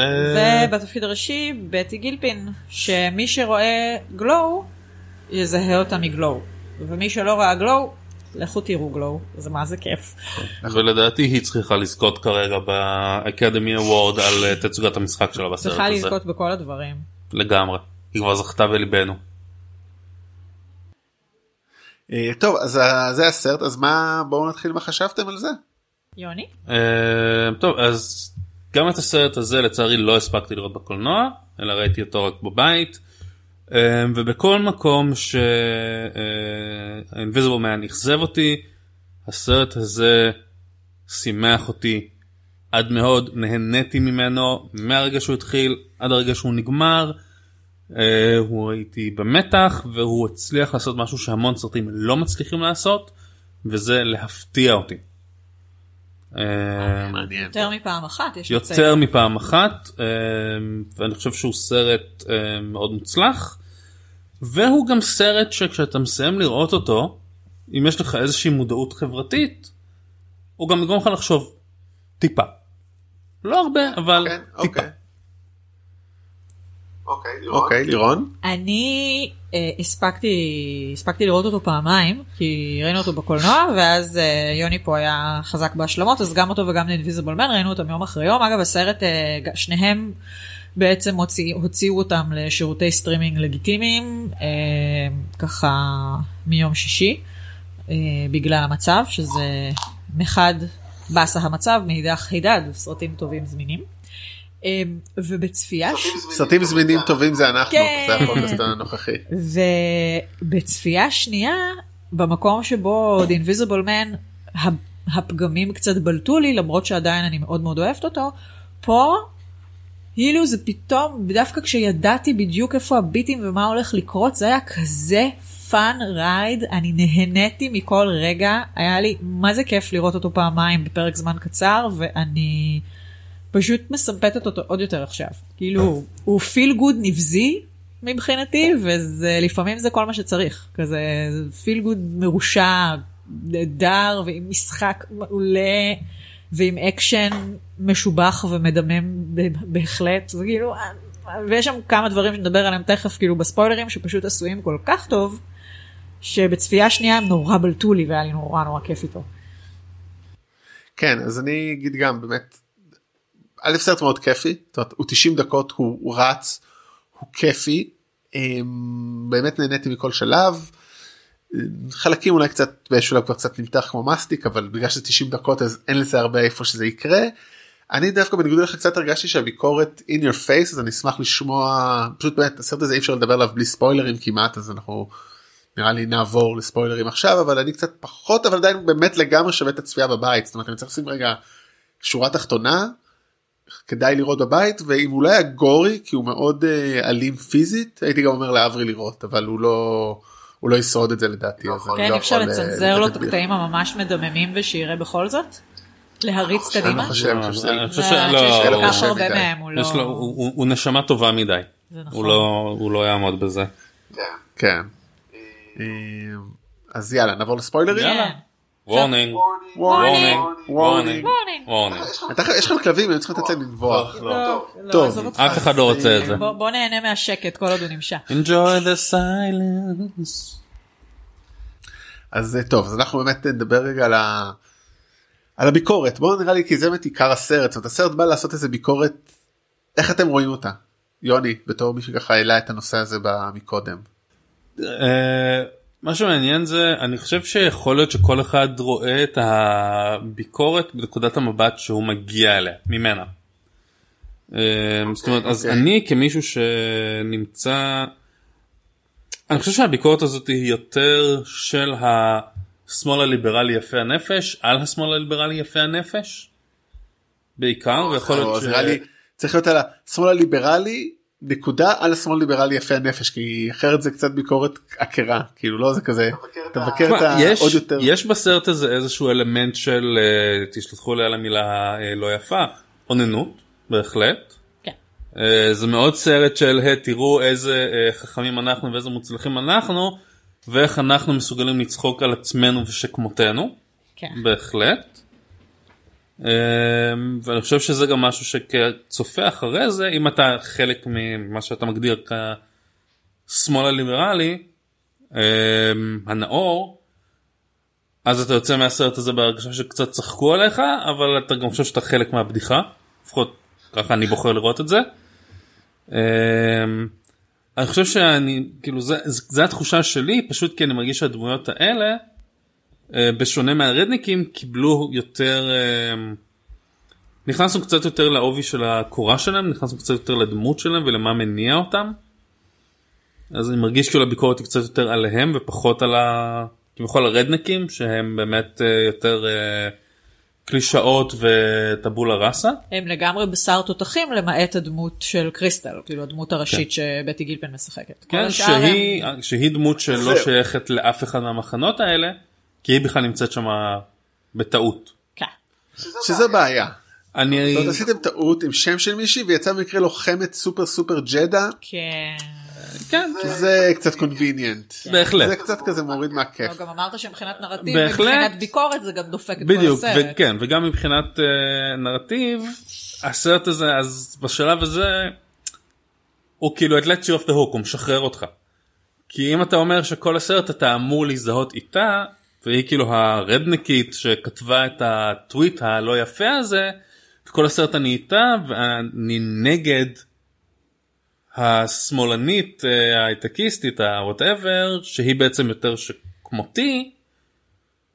ובתפקיד הראשי, בטי גילפין, שמי שרואה GLOW, יזהה אותה מ GLOW. ומי שלא ראה GLOW, לכו תראו GLOW, זה מה זה כיף. ולדעתי היא צריכה לזכות כרגע באקדמי אוורד על אה, תצוגת המשחק שלה בסרט צריכה הזה. לזכות בכל הדברים. לגמרי. היא כבר זכתה בליבנו. אה, טוב אז אה, זה הסרט אז מה בואו נתחיל מה חשבתם על זה. יוני? אה, טוב אז גם את הסרט הזה לצערי לא הספקתי לראות בקולנוע אלא ראיתי אותו רק בבית ובכל מקום שהאינביזיבל מן אכזב אותי הסרט הזה שימח אותי עד מאוד נהניתי ממנו מהרגע שהוא התחיל עד הרגע שהוא נגמר. אה, הוא הייתי במתח והוא הצליח לעשות משהו שהמון סרטים לא מצליחים לעשות וזה להפתיע אותי. מעניין. יותר מפעם אחת יש יותר מפעם אחת אה, ואני חושב שהוא סרט אה, מאוד מוצלח והוא גם סרט שכשאתה מסיים לראות אותו אם יש לך איזושהי מודעות חברתית הוא גם יגרום לך לחשוב טיפה. לא הרבה אבל כן, טיפה. אוקיי. אוקיי, לירון? אני אה, הספקתי, הספקתי לראות אותו פעמיים, כי ראינו אותו בקולנוע, ואז אה, יוני פה היה חזק בהשלמות, אז גם אותו וגם ל-Invisible Man ראינו אותם יום אחרי יום. אגב, הסרט, אה, שניהם בעצם הוציא, הוציאו אותם לשירותי סטרימינג לגיטימיים, אה, ככה מיום שישי, אה, בגלל המצב, שזה מחד באסה המצב, מאידך הידד, סרטים טובים זמינים. אה, ובצפייה... ש- סרטים זמינים טובים זה אנחנו, כן. זה הפודקאסט הנוכחי. ובצפייה שנייה, במקום שבו The Invisible Man, הפגמים קצת בלטו לי, למרות שעדיין אני מאוד מאוד אוהבת אותו, פה, כאילו זה פתאום, דווקא כשידעתי בדיוק איפה ה beatים ומה הולך לקרות, זה היה כזה fun ride, אני נהניתי מכל רגע, היה לי, מה זה כיף לראות אותו פעמיים בפרק זמן קצר, ואני פשוט מסמפתת אותו עוד יותר עכשיו. כאילו, הוא feel good נבזי מבחינתי, ולפעמים זה כל מה שצריך. כזה feel good מרושע, נהדר, ועם משחק מעולה, ועם אקשן משובח ומדמם בהחלט. זה כאילו, ויש שם כמה דברים שנדבר עליהם תכף, כאילו בספוילרים, שפשוט עשויים כל כך טוב, שבצפייה שנייה הם נורא בלטו לי, והיה לי נורא נורא כיף איתו. כן, אז אני אגיד גם באמת, א' סרט מאוד כיפי, זאת אומרת, הוא 90 דקות, הוא, הוא רץ, הוא כיפי, אמ, באמת נהניתי מכל שלב. חלקים אולי קצת באיזשהו שלב כבר קצת נמתח כמו מסטיק אבל בגלל שזה 90 דקות אז אין לזה הרבה איפה שזה יקרה. אני דווקא בניגוד אליך קצת הרגשתי שהביקורת in your face אז אני אשמח לשמוע פשוט באמת הסרט הזה אי אפשר לדבר עליו בלי ספוילרים כמעט אז אנחנו נראה לי נעבור לספוילרים עכשיו אבל אני קצת פחות אבל עדיין באמת לגמרי שווה את הצפייה בבית זאת אומרת אני צריך לשים רגע שורה תחתונה כדאי לראות בבית ואם הוא לא היה גורי כי הוא מאוד אה, אלים פיזית הייתי גם אומר לאברי לראות אבל הוא לא הוא לא ישרוד את זה לדעתי אני כן, לא אפשר אה, לצנזר לו את הקטעים הממש מדממים ושיראה בכל זאת? להריץ קדימה? לא אני חושב שלא, שיש כל לא כך הרבה. מהם, הוא לא... לו, הוא, נשמה טובה מדי. נכון. הוא לא, הוא לא יעמוד בזה. כן. אה, אז יאללה נעבור לספוילרים. וורנינג, warning, warning, warning. יש לכם כלבים הם צריכים לתת להם לנבוח. לא, לא, טוב. עזוב אותך. אף אחד לא רוצה את זה. בוא בוא נהנה מהשקט כל עוד הוא נמשך. enjoy the silence. אז אה, טוב אז אנחנו באמת נדבר רגע על ה... על הביקורת בואו נראה לי כי זה באמת עיקר הסרט זאת אומרת הסרט בא לעשות איזה ביקורת איך אתם רואים אותה יוני בתור מי שככה העלה את הנושא הזה מקודם. מה שמעניין זה אני חושב שיכול להיות שכל אחד רואה את הביקורת בנקודת המבט שהוא מגיע אליה ממנה. אה, זאת אומרת אז אוקיי. אני כמישהו שנמצא אני חושב שהביקורת הזאת היא יותר של השמאל הליברלי יפה הנפש על השמאל הליברלי יפה הנפש. בעיקר ויכול להיות לי צריך להיות על השמאל הליברלי נקודה על השמאל הליברלי יפה הנפש כי אחרת זה קצת ביקורת עקרה כאילו לא זה כזה אתה מבקר את העוד יותר יש בסרט הזה איזשהו אלמנט של אה, תשלחו לי על המילה אה, לא יפה אוננות בהחלט. כן. אה, זה מאוד סרט של "היי, תראו איזה חכמים אנחנו ואיזה מוצלחים אנחנו ואיך אנחנו מסוגלים לצחוק על עצמנו ושכמותנו כן. בהחלט. אה, ואני חושב שזה גם משהו שכצופה אחרי זה אם אתה חלק ממה שאתה מגדיר כשמאל הליברלי אה, הנאור אז אתה יוצא מהסרט הזה בהרגשה שקצת צחקו עליך אבל אתה גם חושב שאתה חלק מהבדיחה לפחות ככה אני בוחר לראות את זה. אה, אני חושב שאני כאילו זה, זה התחושה שלי פשוט כי אני מרגיש שהדמויות האלה בשונה מהרדניקים קיבלו יותר אה, נכנסנו קצת יותר לעובי של הקורה שלהם נכנסנו קצת יותר לדמות שלהם ולמה מניע אותם. אז אני מרגיש כאילו הביקורת היא קצת יותר עליהם ופחות על ה... כביכול הרדנקים שהם באמת אה, יותר אה, קלישאות וטאבולה ראסה. הם לגמרי בשר תותחים למעט הדמות של קריסטל, כאילו הדמות הראשית שבטי גילפן משחקת. כן, שהיא, הם- שהיא דמות שלא. שייכת לאף אחד מהמחנות האלה כי היא בכלל נמצאת שם בטעות. כן. שזה בעיה. אני... זאת עשיתם טעות עם שם של מישהי ויצא במקרה לוחמת סופר סופר ג'דה כן. כן, זה קצת קונביניאנט. בהחלט. זה קצת כזה מוריד מהכיף. לא, גם אמרת שמבחינת נרטיב. מבחינת ביקורת זה גם דופק את כל בדיוק, הסרט. וכן, וגם מבחינת uh, נרטיב, הסרט הזה, אז בשלב הזה, הוא כאילו it lets you off the hook הוא משחרר אותך. כי אם אתה אומר שכל הסרט אתה אמור להזדהות איתה והיא כאילו הרדניקית שכתבה את הטוויט הלא יפה הזה כל הסרט אני איתה ואני נגד השמאלנית אה, ההייטקיסטית הווטאבר שהיא בעצם יותר שכמותי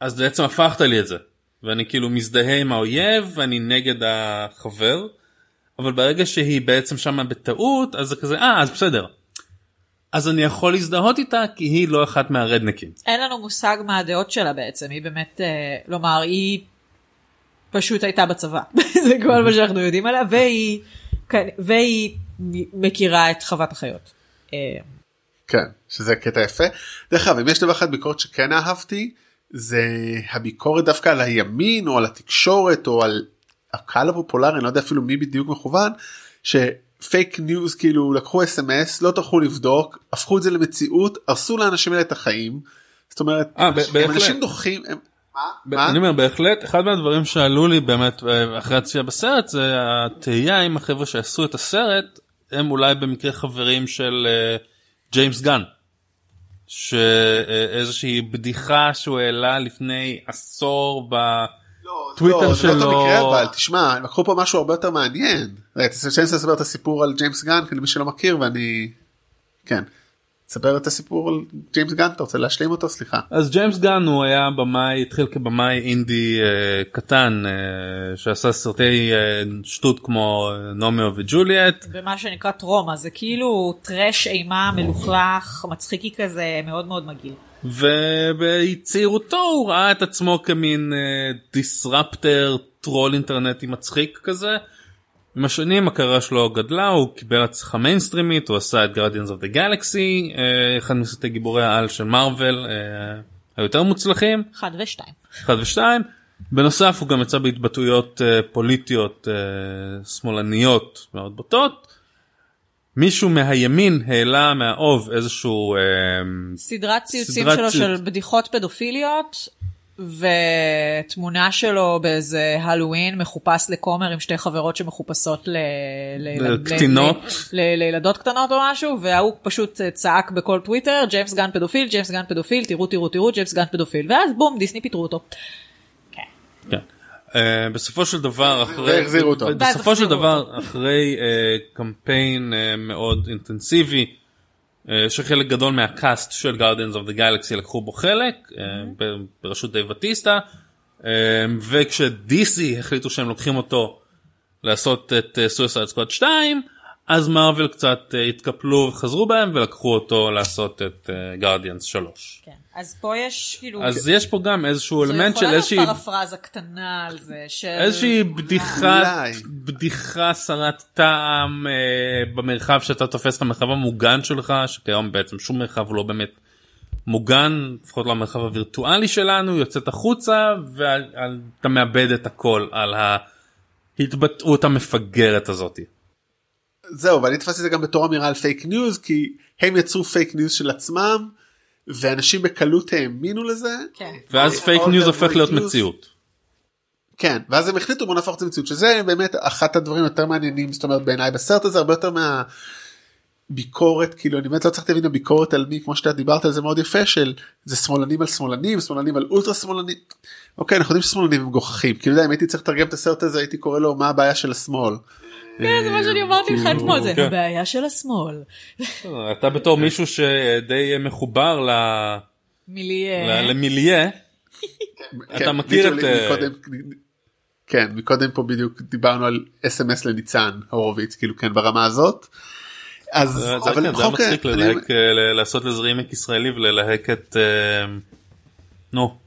אז בעצם הפכת לי את זה ואני כאילו מזדהה עם האויב ואני נגד החבר אבל ברגע שהיא בעצם שמה בטעות אז זה כזה אה אז בסדר. אז אני יכול להזדהות איתה כי היא לא אחת מהרדנקים. אין לנו מושג מה הדעות שלה בעצם היא באמת אה, לומר היא פשוט הייתה בצבא [LAUGHS] זה כל מה שאנחנו יודעים עליה והיא כן, והיא מכירה את חוות החיות. אה, כן שזה קטע יפה. דרך אגב אם יש דבר אחד ביקורת שכן אהבתי זה הביקורת דווקא על הימין או על התקשורת או על הקהל הפופולרי אני לא יודע אפילו מי בדיוק מכוון שפייק ניוז כאילו לקחו אס.אם.אס לא טרחו לבדוק הפכו את זה למציאות הרסו לאנשים האלה את החיים. זאת אומרת אה, ב- הם. אנשים דוחים. הם... ב- מה? אני אומר בהחלט אחד מהדברים שעלו לי באמת אה, אחרי הצפייה בסרט זה התהייה אם החבר'ה שעשו את הסרט הם אולי במקרה חברים של אה, ג'יימס גן. שאיזושהי בדיחה שהוא העלה לפני עשור בטוויטר לא, זה לא שלו. אותו מקרה אבל תשמע הם לקחו פה משהו הרבה יותר מעניין. שאני אספר את הסיפור על ג'יימס גן כי למי שלא מכיר ואני כן. תספר את הסיפור על ג'יימס גן אתה רוצה להשלים אותו סליחה. אז ג'יימס גן הוא היה במאי התחיל כבמאי אינדי אה, קטן אה, שעשה סרטי אה, שטות כמו אה, טרומיאו וג'ולייט במה שנקרא טרומה זה כאילו טרש אימה מלוכלך מצחיקי כזה מאוד מאוד מגעיל. ובצעירותו הוא ראה את עצמו כמין disruptor טרול אינטרנטי מצחיק כזה. עם השנים הקריירה שלו גדלה הוא קיבל הצלחה מיינסטרימית הוא עשה את of the Galaxy אה, אחד מסרטי גיבורי העל של מארוול אה, היותר מוצלחים אחד ושתיים. אחד ושתיים. בנוסף הוא גם יצא בהתבטאויות אה, פוליטיות אה, שמאלניות מאוד בוטות. מישהו מהימין העלה מהאוב איזשהו אה, סדרת ציוצים סדרת שלו ציוץ. של בדיחות פדופיליות ותמונה שלו באיזה הלואוין מחופש לכומר עם שתי חברות שמחופשות ל... ל... ל-. ל... לילדות קטנות או משהו וההוא פשוט אה, צעק בכל טוויטר ג'יימס גן פדופיל ג'יימס גן פדופיל תראו תראו תראו ג'יימס גן פדופיל ואז בום דיסני פיטרו אותו. כן. Uh, בסופו של דבר אחרי אותו. בסופו של דבר אחרי uh, קמפיין uh, מאוד אינטנסיבי שחלק גדול מהקאסט של Guardians of the Galaxy לקחו בו חלק ב- בראשות דייב בטיסטה uh, וכש DC החליטו שהם לוקחים אותו לעשות את Suicide Squad 2 אז מארוול קצת התקפלו וחזרו בהם ולקחו אותו לעשות את Guardians 3 כן. אז פה יש כאילו אז יש פה גם איזשהו זו אלמנט של יכולה להיות איזושהי פרפרזה קטנה על זה של איזושהי בדיחה. בדיחה חסרת טעם אה, במרחב שאתה תופס את המרחב המוגן שלך שכיום בעצם שום מרחב לא באמת מוגן לפחות לא המרחב הווירטואלי שלנו יוצאת החוצה ואתה מאבד את הכל על ההתבטאות המפגרת הזאתי. זהו ואני תפסתי את זה גם בתור אמירה על פייק ניוז כי הם יצרו פייק ניוז של עצמם ואנשים בקלות האמינו לזה. כן. ואז פייק All ניוז הופך להיות fake news. מציאות. כן ואז הם החליטו בוא נהפוך את זה למציאות שזה באמת אחת הדברים יותר מעניינים זאת אומרת בעיניי בסרט הזה הרבה יותר מה. ביקורת כאילו אני באמת לא צריך להבין הביקורת על מי כמו שאתה דיברת על זה מאוד יפה של זה שמאלנים על שמאלנים שמאלנים על אולטרה שמאלנים. אוקיי אנחנו יודעים ששמאלנים הם מגוחכים כאילו יודע, אם הייתי צריך לתרגם את הסרט הזה הייתי קורא לו מה הבעיה של השמאל. כן, זה מה שאני אמרתי לך כאילו, אתמול, זה כן. הבעיה של השמאל. אתה בתור מישהו שדי מחובר למיליה אתה כן, מכיר literally את, אה, כן מקודם פה בדיוק דיברנו על אס.אם.אס לניצן הורוביץ כאילו כן ברמה הזאת. אז אבל כן, זה מצחיק ללהק, אה, לעשות לזה רימק ישראלי וללהק את אה, נו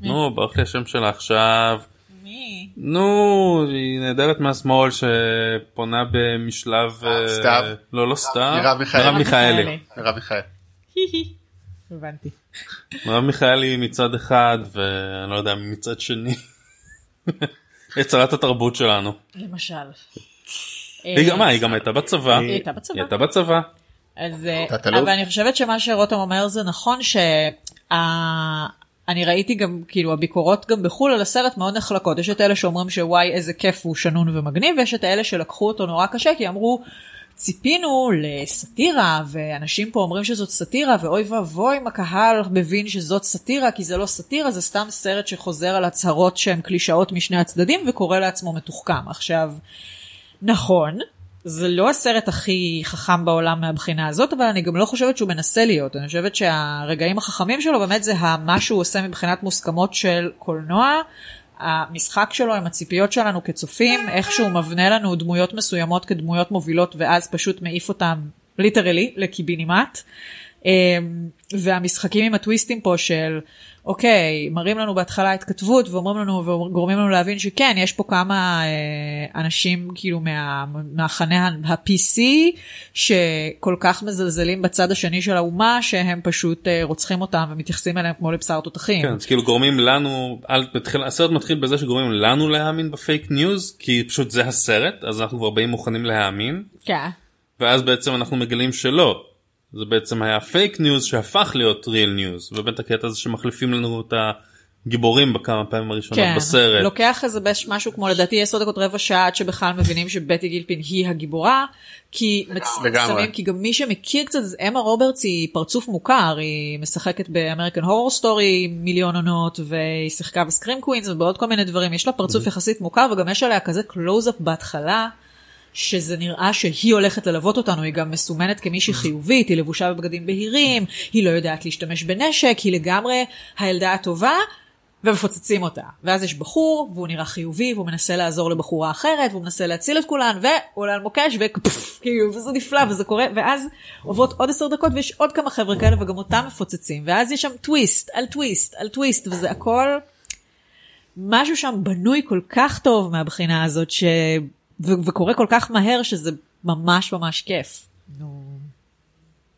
נו ברח לי השם שלה עכשיו? נו היא נהדרת מהשמאל שפונה במשלב אה, סתיו? לא לא סתיו מרב מיכאלי. מרב מיכאלי מיכאלי. מרב מיכאל. היי. הבנתי. מרב מיכאלי מצד אחד ואני לא יודע מצד שני. [LAUGHS] יצרת התרבות שלנו. למשל. היא גם מה, היא גם הייתה בצבא. היא הייתה בצבא. היא הייתה בצבא. אז, אה. אבל אני חושבת שמה שרותם אומר זה נכון שאני ראיתי גם כאילו הביקורות גם בחו"ל על הסרט מאוד נחלקות יש את אלה שאומרים שוואי איזה כיף הוא שנון ומגניב ויש את האלה שלקחו אותו נורא קשה כי אמרו ציפינו לסאטירה, ואנשים פה אומרים שזאת סאטירה, ואוי ואבוי אם הקהל מבין שזאת סאטירה, כי זה לא סאטירה, זה סתם סרט שחוזר על הצהרות שהן קלישאות משני הצדדים, וקורא לעצמו מתוחכם. עכשיו, נכון, זה לא הסרט הכי חכם בעולם מהבחינה הזאת, אבל אני גם לא חושבת שהוא מנסה להיות. אני חושבת שהרגעים החכמים שלו באמת זה מה שהוא עושה מבחינת מוסכמות של קולנוע. המשחק שלו עם הציפיות שלנו כצופים, איך שהוא מבנה לנו דמויות מסוימות כדמויות מובילות ואז פשוט מעיף אותם ליטרלי לקיבינימט. אמ, והמשחקים עם הטוויסטים פה של אוקיי, מראים לנו בהתחלה התכתבות ואומרים לנו וגורמים לנו להבין שכן, יש פה כמה אה, אנשים כאילו מה, מהמחנה ה-PC שכל כך מזלזלים בצד השני של האומה שהם פשוט אה, רוצחים אותם ומתייחסים אליהם כמו לבשר תותחים. כן, אז כאילו גורמים לנו, על, בתחיל, הסרט מתחיל בזה שגורמים לנו להאמין בפייק ניוז כי פשוט זה הסרט אז אנחנו כבר באים מוכנים להאמין. כן. ואז בעצם אנחנו מגלים שלא. זה בעצם היה פייק ניוז שהפך להיות real news ובאמת הקטע הזה שמחליפים לנו את הגיבורים בכמה פעמים הראשונות כן, בסרט. לוקח איזה משהו כמו לדעתי 10 דקות רבע שעה עד שבכלל מבינים שבטי גילפין היא הגיבורה כי מצטמצמים כי גם מי שמכיר קצת אז אמה רוברטס היא פרצוף מוכר היא משחקת ב American Horror Story מיליון עונות והיא שיחקה ב Scream Queens ובעוד כל מיני דברים יש לה פרצוף יחסית מוכר וגם יש עליה כזה קלוז-אפ בהתחלה. שזה נראה שהיא הולכת ללוות אותנו, היא גם מסומנת כמישהי חיובית, היא לבושה בבגדים בהירים, היא לא יודעת להשתמש בנשק, היא לגמרי הילדה הטובה, ומפוצצים אותה. ואז יש בחור, והוא נראה חיובי, והוא מנסה לעזור לבחורה אחרת, והוא מנסה להציל את כולן, והוא עולה על מוקש, וכאילו, וזה נפלא, וזה קורה, ואז עוברות עוד עשר דקות, ויש עוד כמה חבר'ה כאלה, וגם אותם מפוצצים, ואז יש שם טוויסט, על טוויסט, על טוויסט, וזה הכל... משהו שם בנוי כל כך טוב מהבחינה הזאת, ש... ו- וקורה כל כך מהר שזה ממש ממש כיף. נו.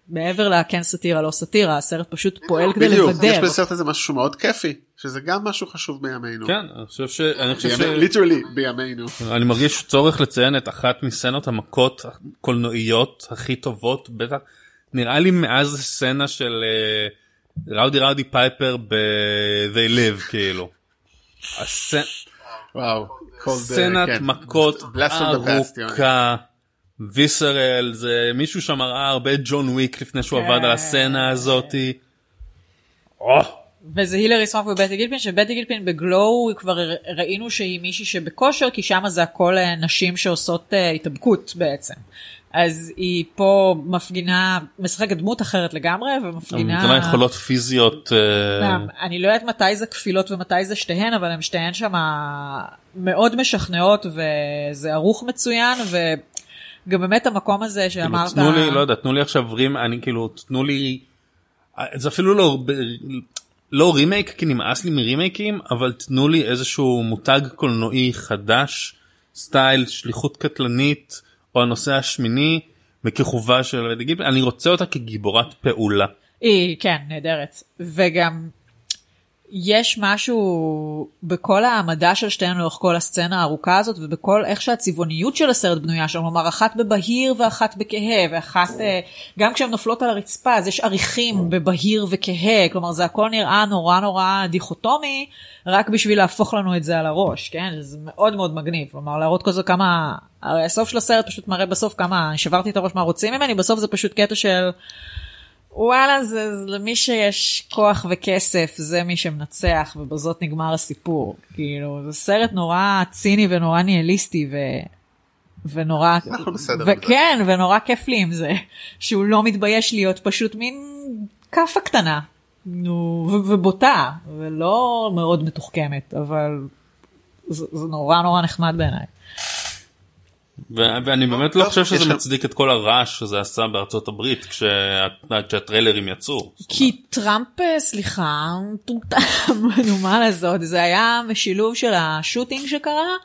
מעבר לכן סאטירה לא סאטירה הסרט פשוט פועל כדי לבדר. בדיוק, יש בסרט הזה משהו מאוד כיפי שזה גם משהו חשוב בימינו. כן, אני חושב ש... אני חושב ש... literally בימינו. אני מרגיש צורך לציין את אחת מסצנות המכות הקולנועיות הכי טובות בטח נראה לי מאז הסצנה של ראודי רודי פייפר ב-they live כאילו. וואו. סצנת כן. מכות ארוכה ויסרל זה מישהו שם ראה הרבה ג'ון וויק לפני שהוא עבד על הסצנה הזאתי. וזה הילרי סמאק ובטי גילפין שבטי גילפין בגלואו כבר ראינו שהיא מישהי שבכושר כי שם זה הכל אה, נשים שעושות uh, התאבקות בעצם. אז היא פה מפגינה משחקת דמות אחרת לגמרי ומפגינה כמה יכולות פיזיות אה, אני לא יודעת מתי זה כפילות ומתי זה שתיהן אבל הן שתיהן שם מאוד משכנעות וזה ערוך מצוין וגם באמת המקום הזה כאילו, שאמרת תנו לי לא יודע תנו לי עכשיו רים אני כאילו תנו לי זה אפילו לא לא רימייק כי נמאס לי מרימייקים אבל תנו לי איזשהו מותג קולנועי חדש סטייל שליחות קטלנית. או הנושא השמיני מכיכובה של אני רוצה אותה כגיבורת פעולה. היא כן נהדרת וגם יש משהו בכל העמדה של שתיהן לאורך כל הסצנה הארוכה הזאת ובכל איך שהצבעוניות של הסרט בנויה שם, כלומר אחת בבהיר ואחת בכהה ואחת אה, גם כשהן נופלות על הרצפה אז יש עריכים בבהיר וכהה כלומר זה הכל נראה נורא נורא דיכוטומי רק בשביל להפוך לנו את זה על הראש כן זה מאוד מאוד מגניב כלומר להראות כזה כמה הרי הסוף של הסרט פשוט מראה בסוף כמה שברתי את הראש מה רוצים ממני בסוף זה פשוט קטע של. וואלה זה למי שיש כוח וכסף זה מי שמנצח ובזאת נגמר הסיפור. כאילו זה סרט נורא ציני ונורא ניהליסטי ו... ונורא וכן ונורא כיף לי עם זה שהוא לא מתבייש להיות פשוט מין כאפה קטנה. נו, ובוטה ולא מאוד מתוחכמת אבל זה, זה נורא נורא נחמד בעיניי. ואני באמת לא חושב שזה מצדיק את כל הרעש שזה עשה בארצות הברית כשהטריילרים יצאו. כי טראמפ אה, סליחה טומטם [LAUGHS] נו מה לעשות זה היה משילוב של השוטינג שקרה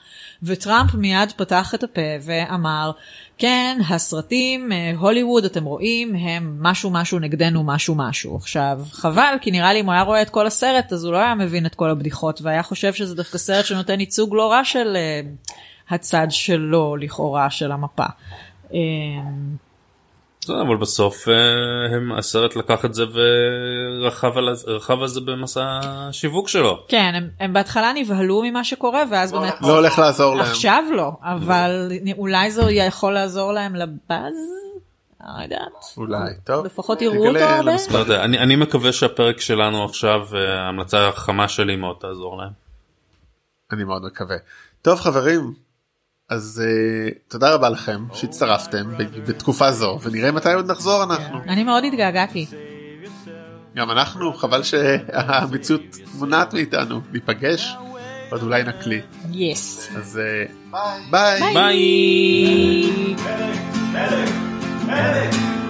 וטראמפ מיד פתח את הפה ואמר כן הסרטים אה, הוליווד אתם רואים הם משהו משהו נגדנו משהו משהו עכשיו חבל כי נראה לי אם הוא היה רואה את כל הסרט אז הוא לא היה מבין את כל הבדיחות והיה חושב שזה דווקא סרט שנותן ייצוג לא רע של. Uh, הצד שלו לכאורה של המפה. אמ, אבל בסוף אה, הם הסרט לקח את זה ורכב על, על זה במסע השיווק שלו. כן, הם, הם בהתחלה נבהלו ממה שקורה, ואז באמת... לא הולך לעזור להם. עכשיו לא, אבל אולי זה יכול לעזור להם לבאז? לא יודעת. אולי, טוב. לפחות יראו אותו הרבה? לא יודע, אני, אני מקווה שהפרק שלנו עכשיו, אה, ההמלצה החמה שלי מאוד תעזור להם. אני מאוד מקווה. טוב חברים, אז uh, תודה רבה לכם שהצטרפתם בתקופה זו ונראה מתי עוד נחזור אנחנו. אני מאוד התגעגעתי. גם אנחנו חבל שהמציאות מונעת מאיתנו להיפגש עוד אולי נקליט yes. אז uh, ביי. ביי. Medic,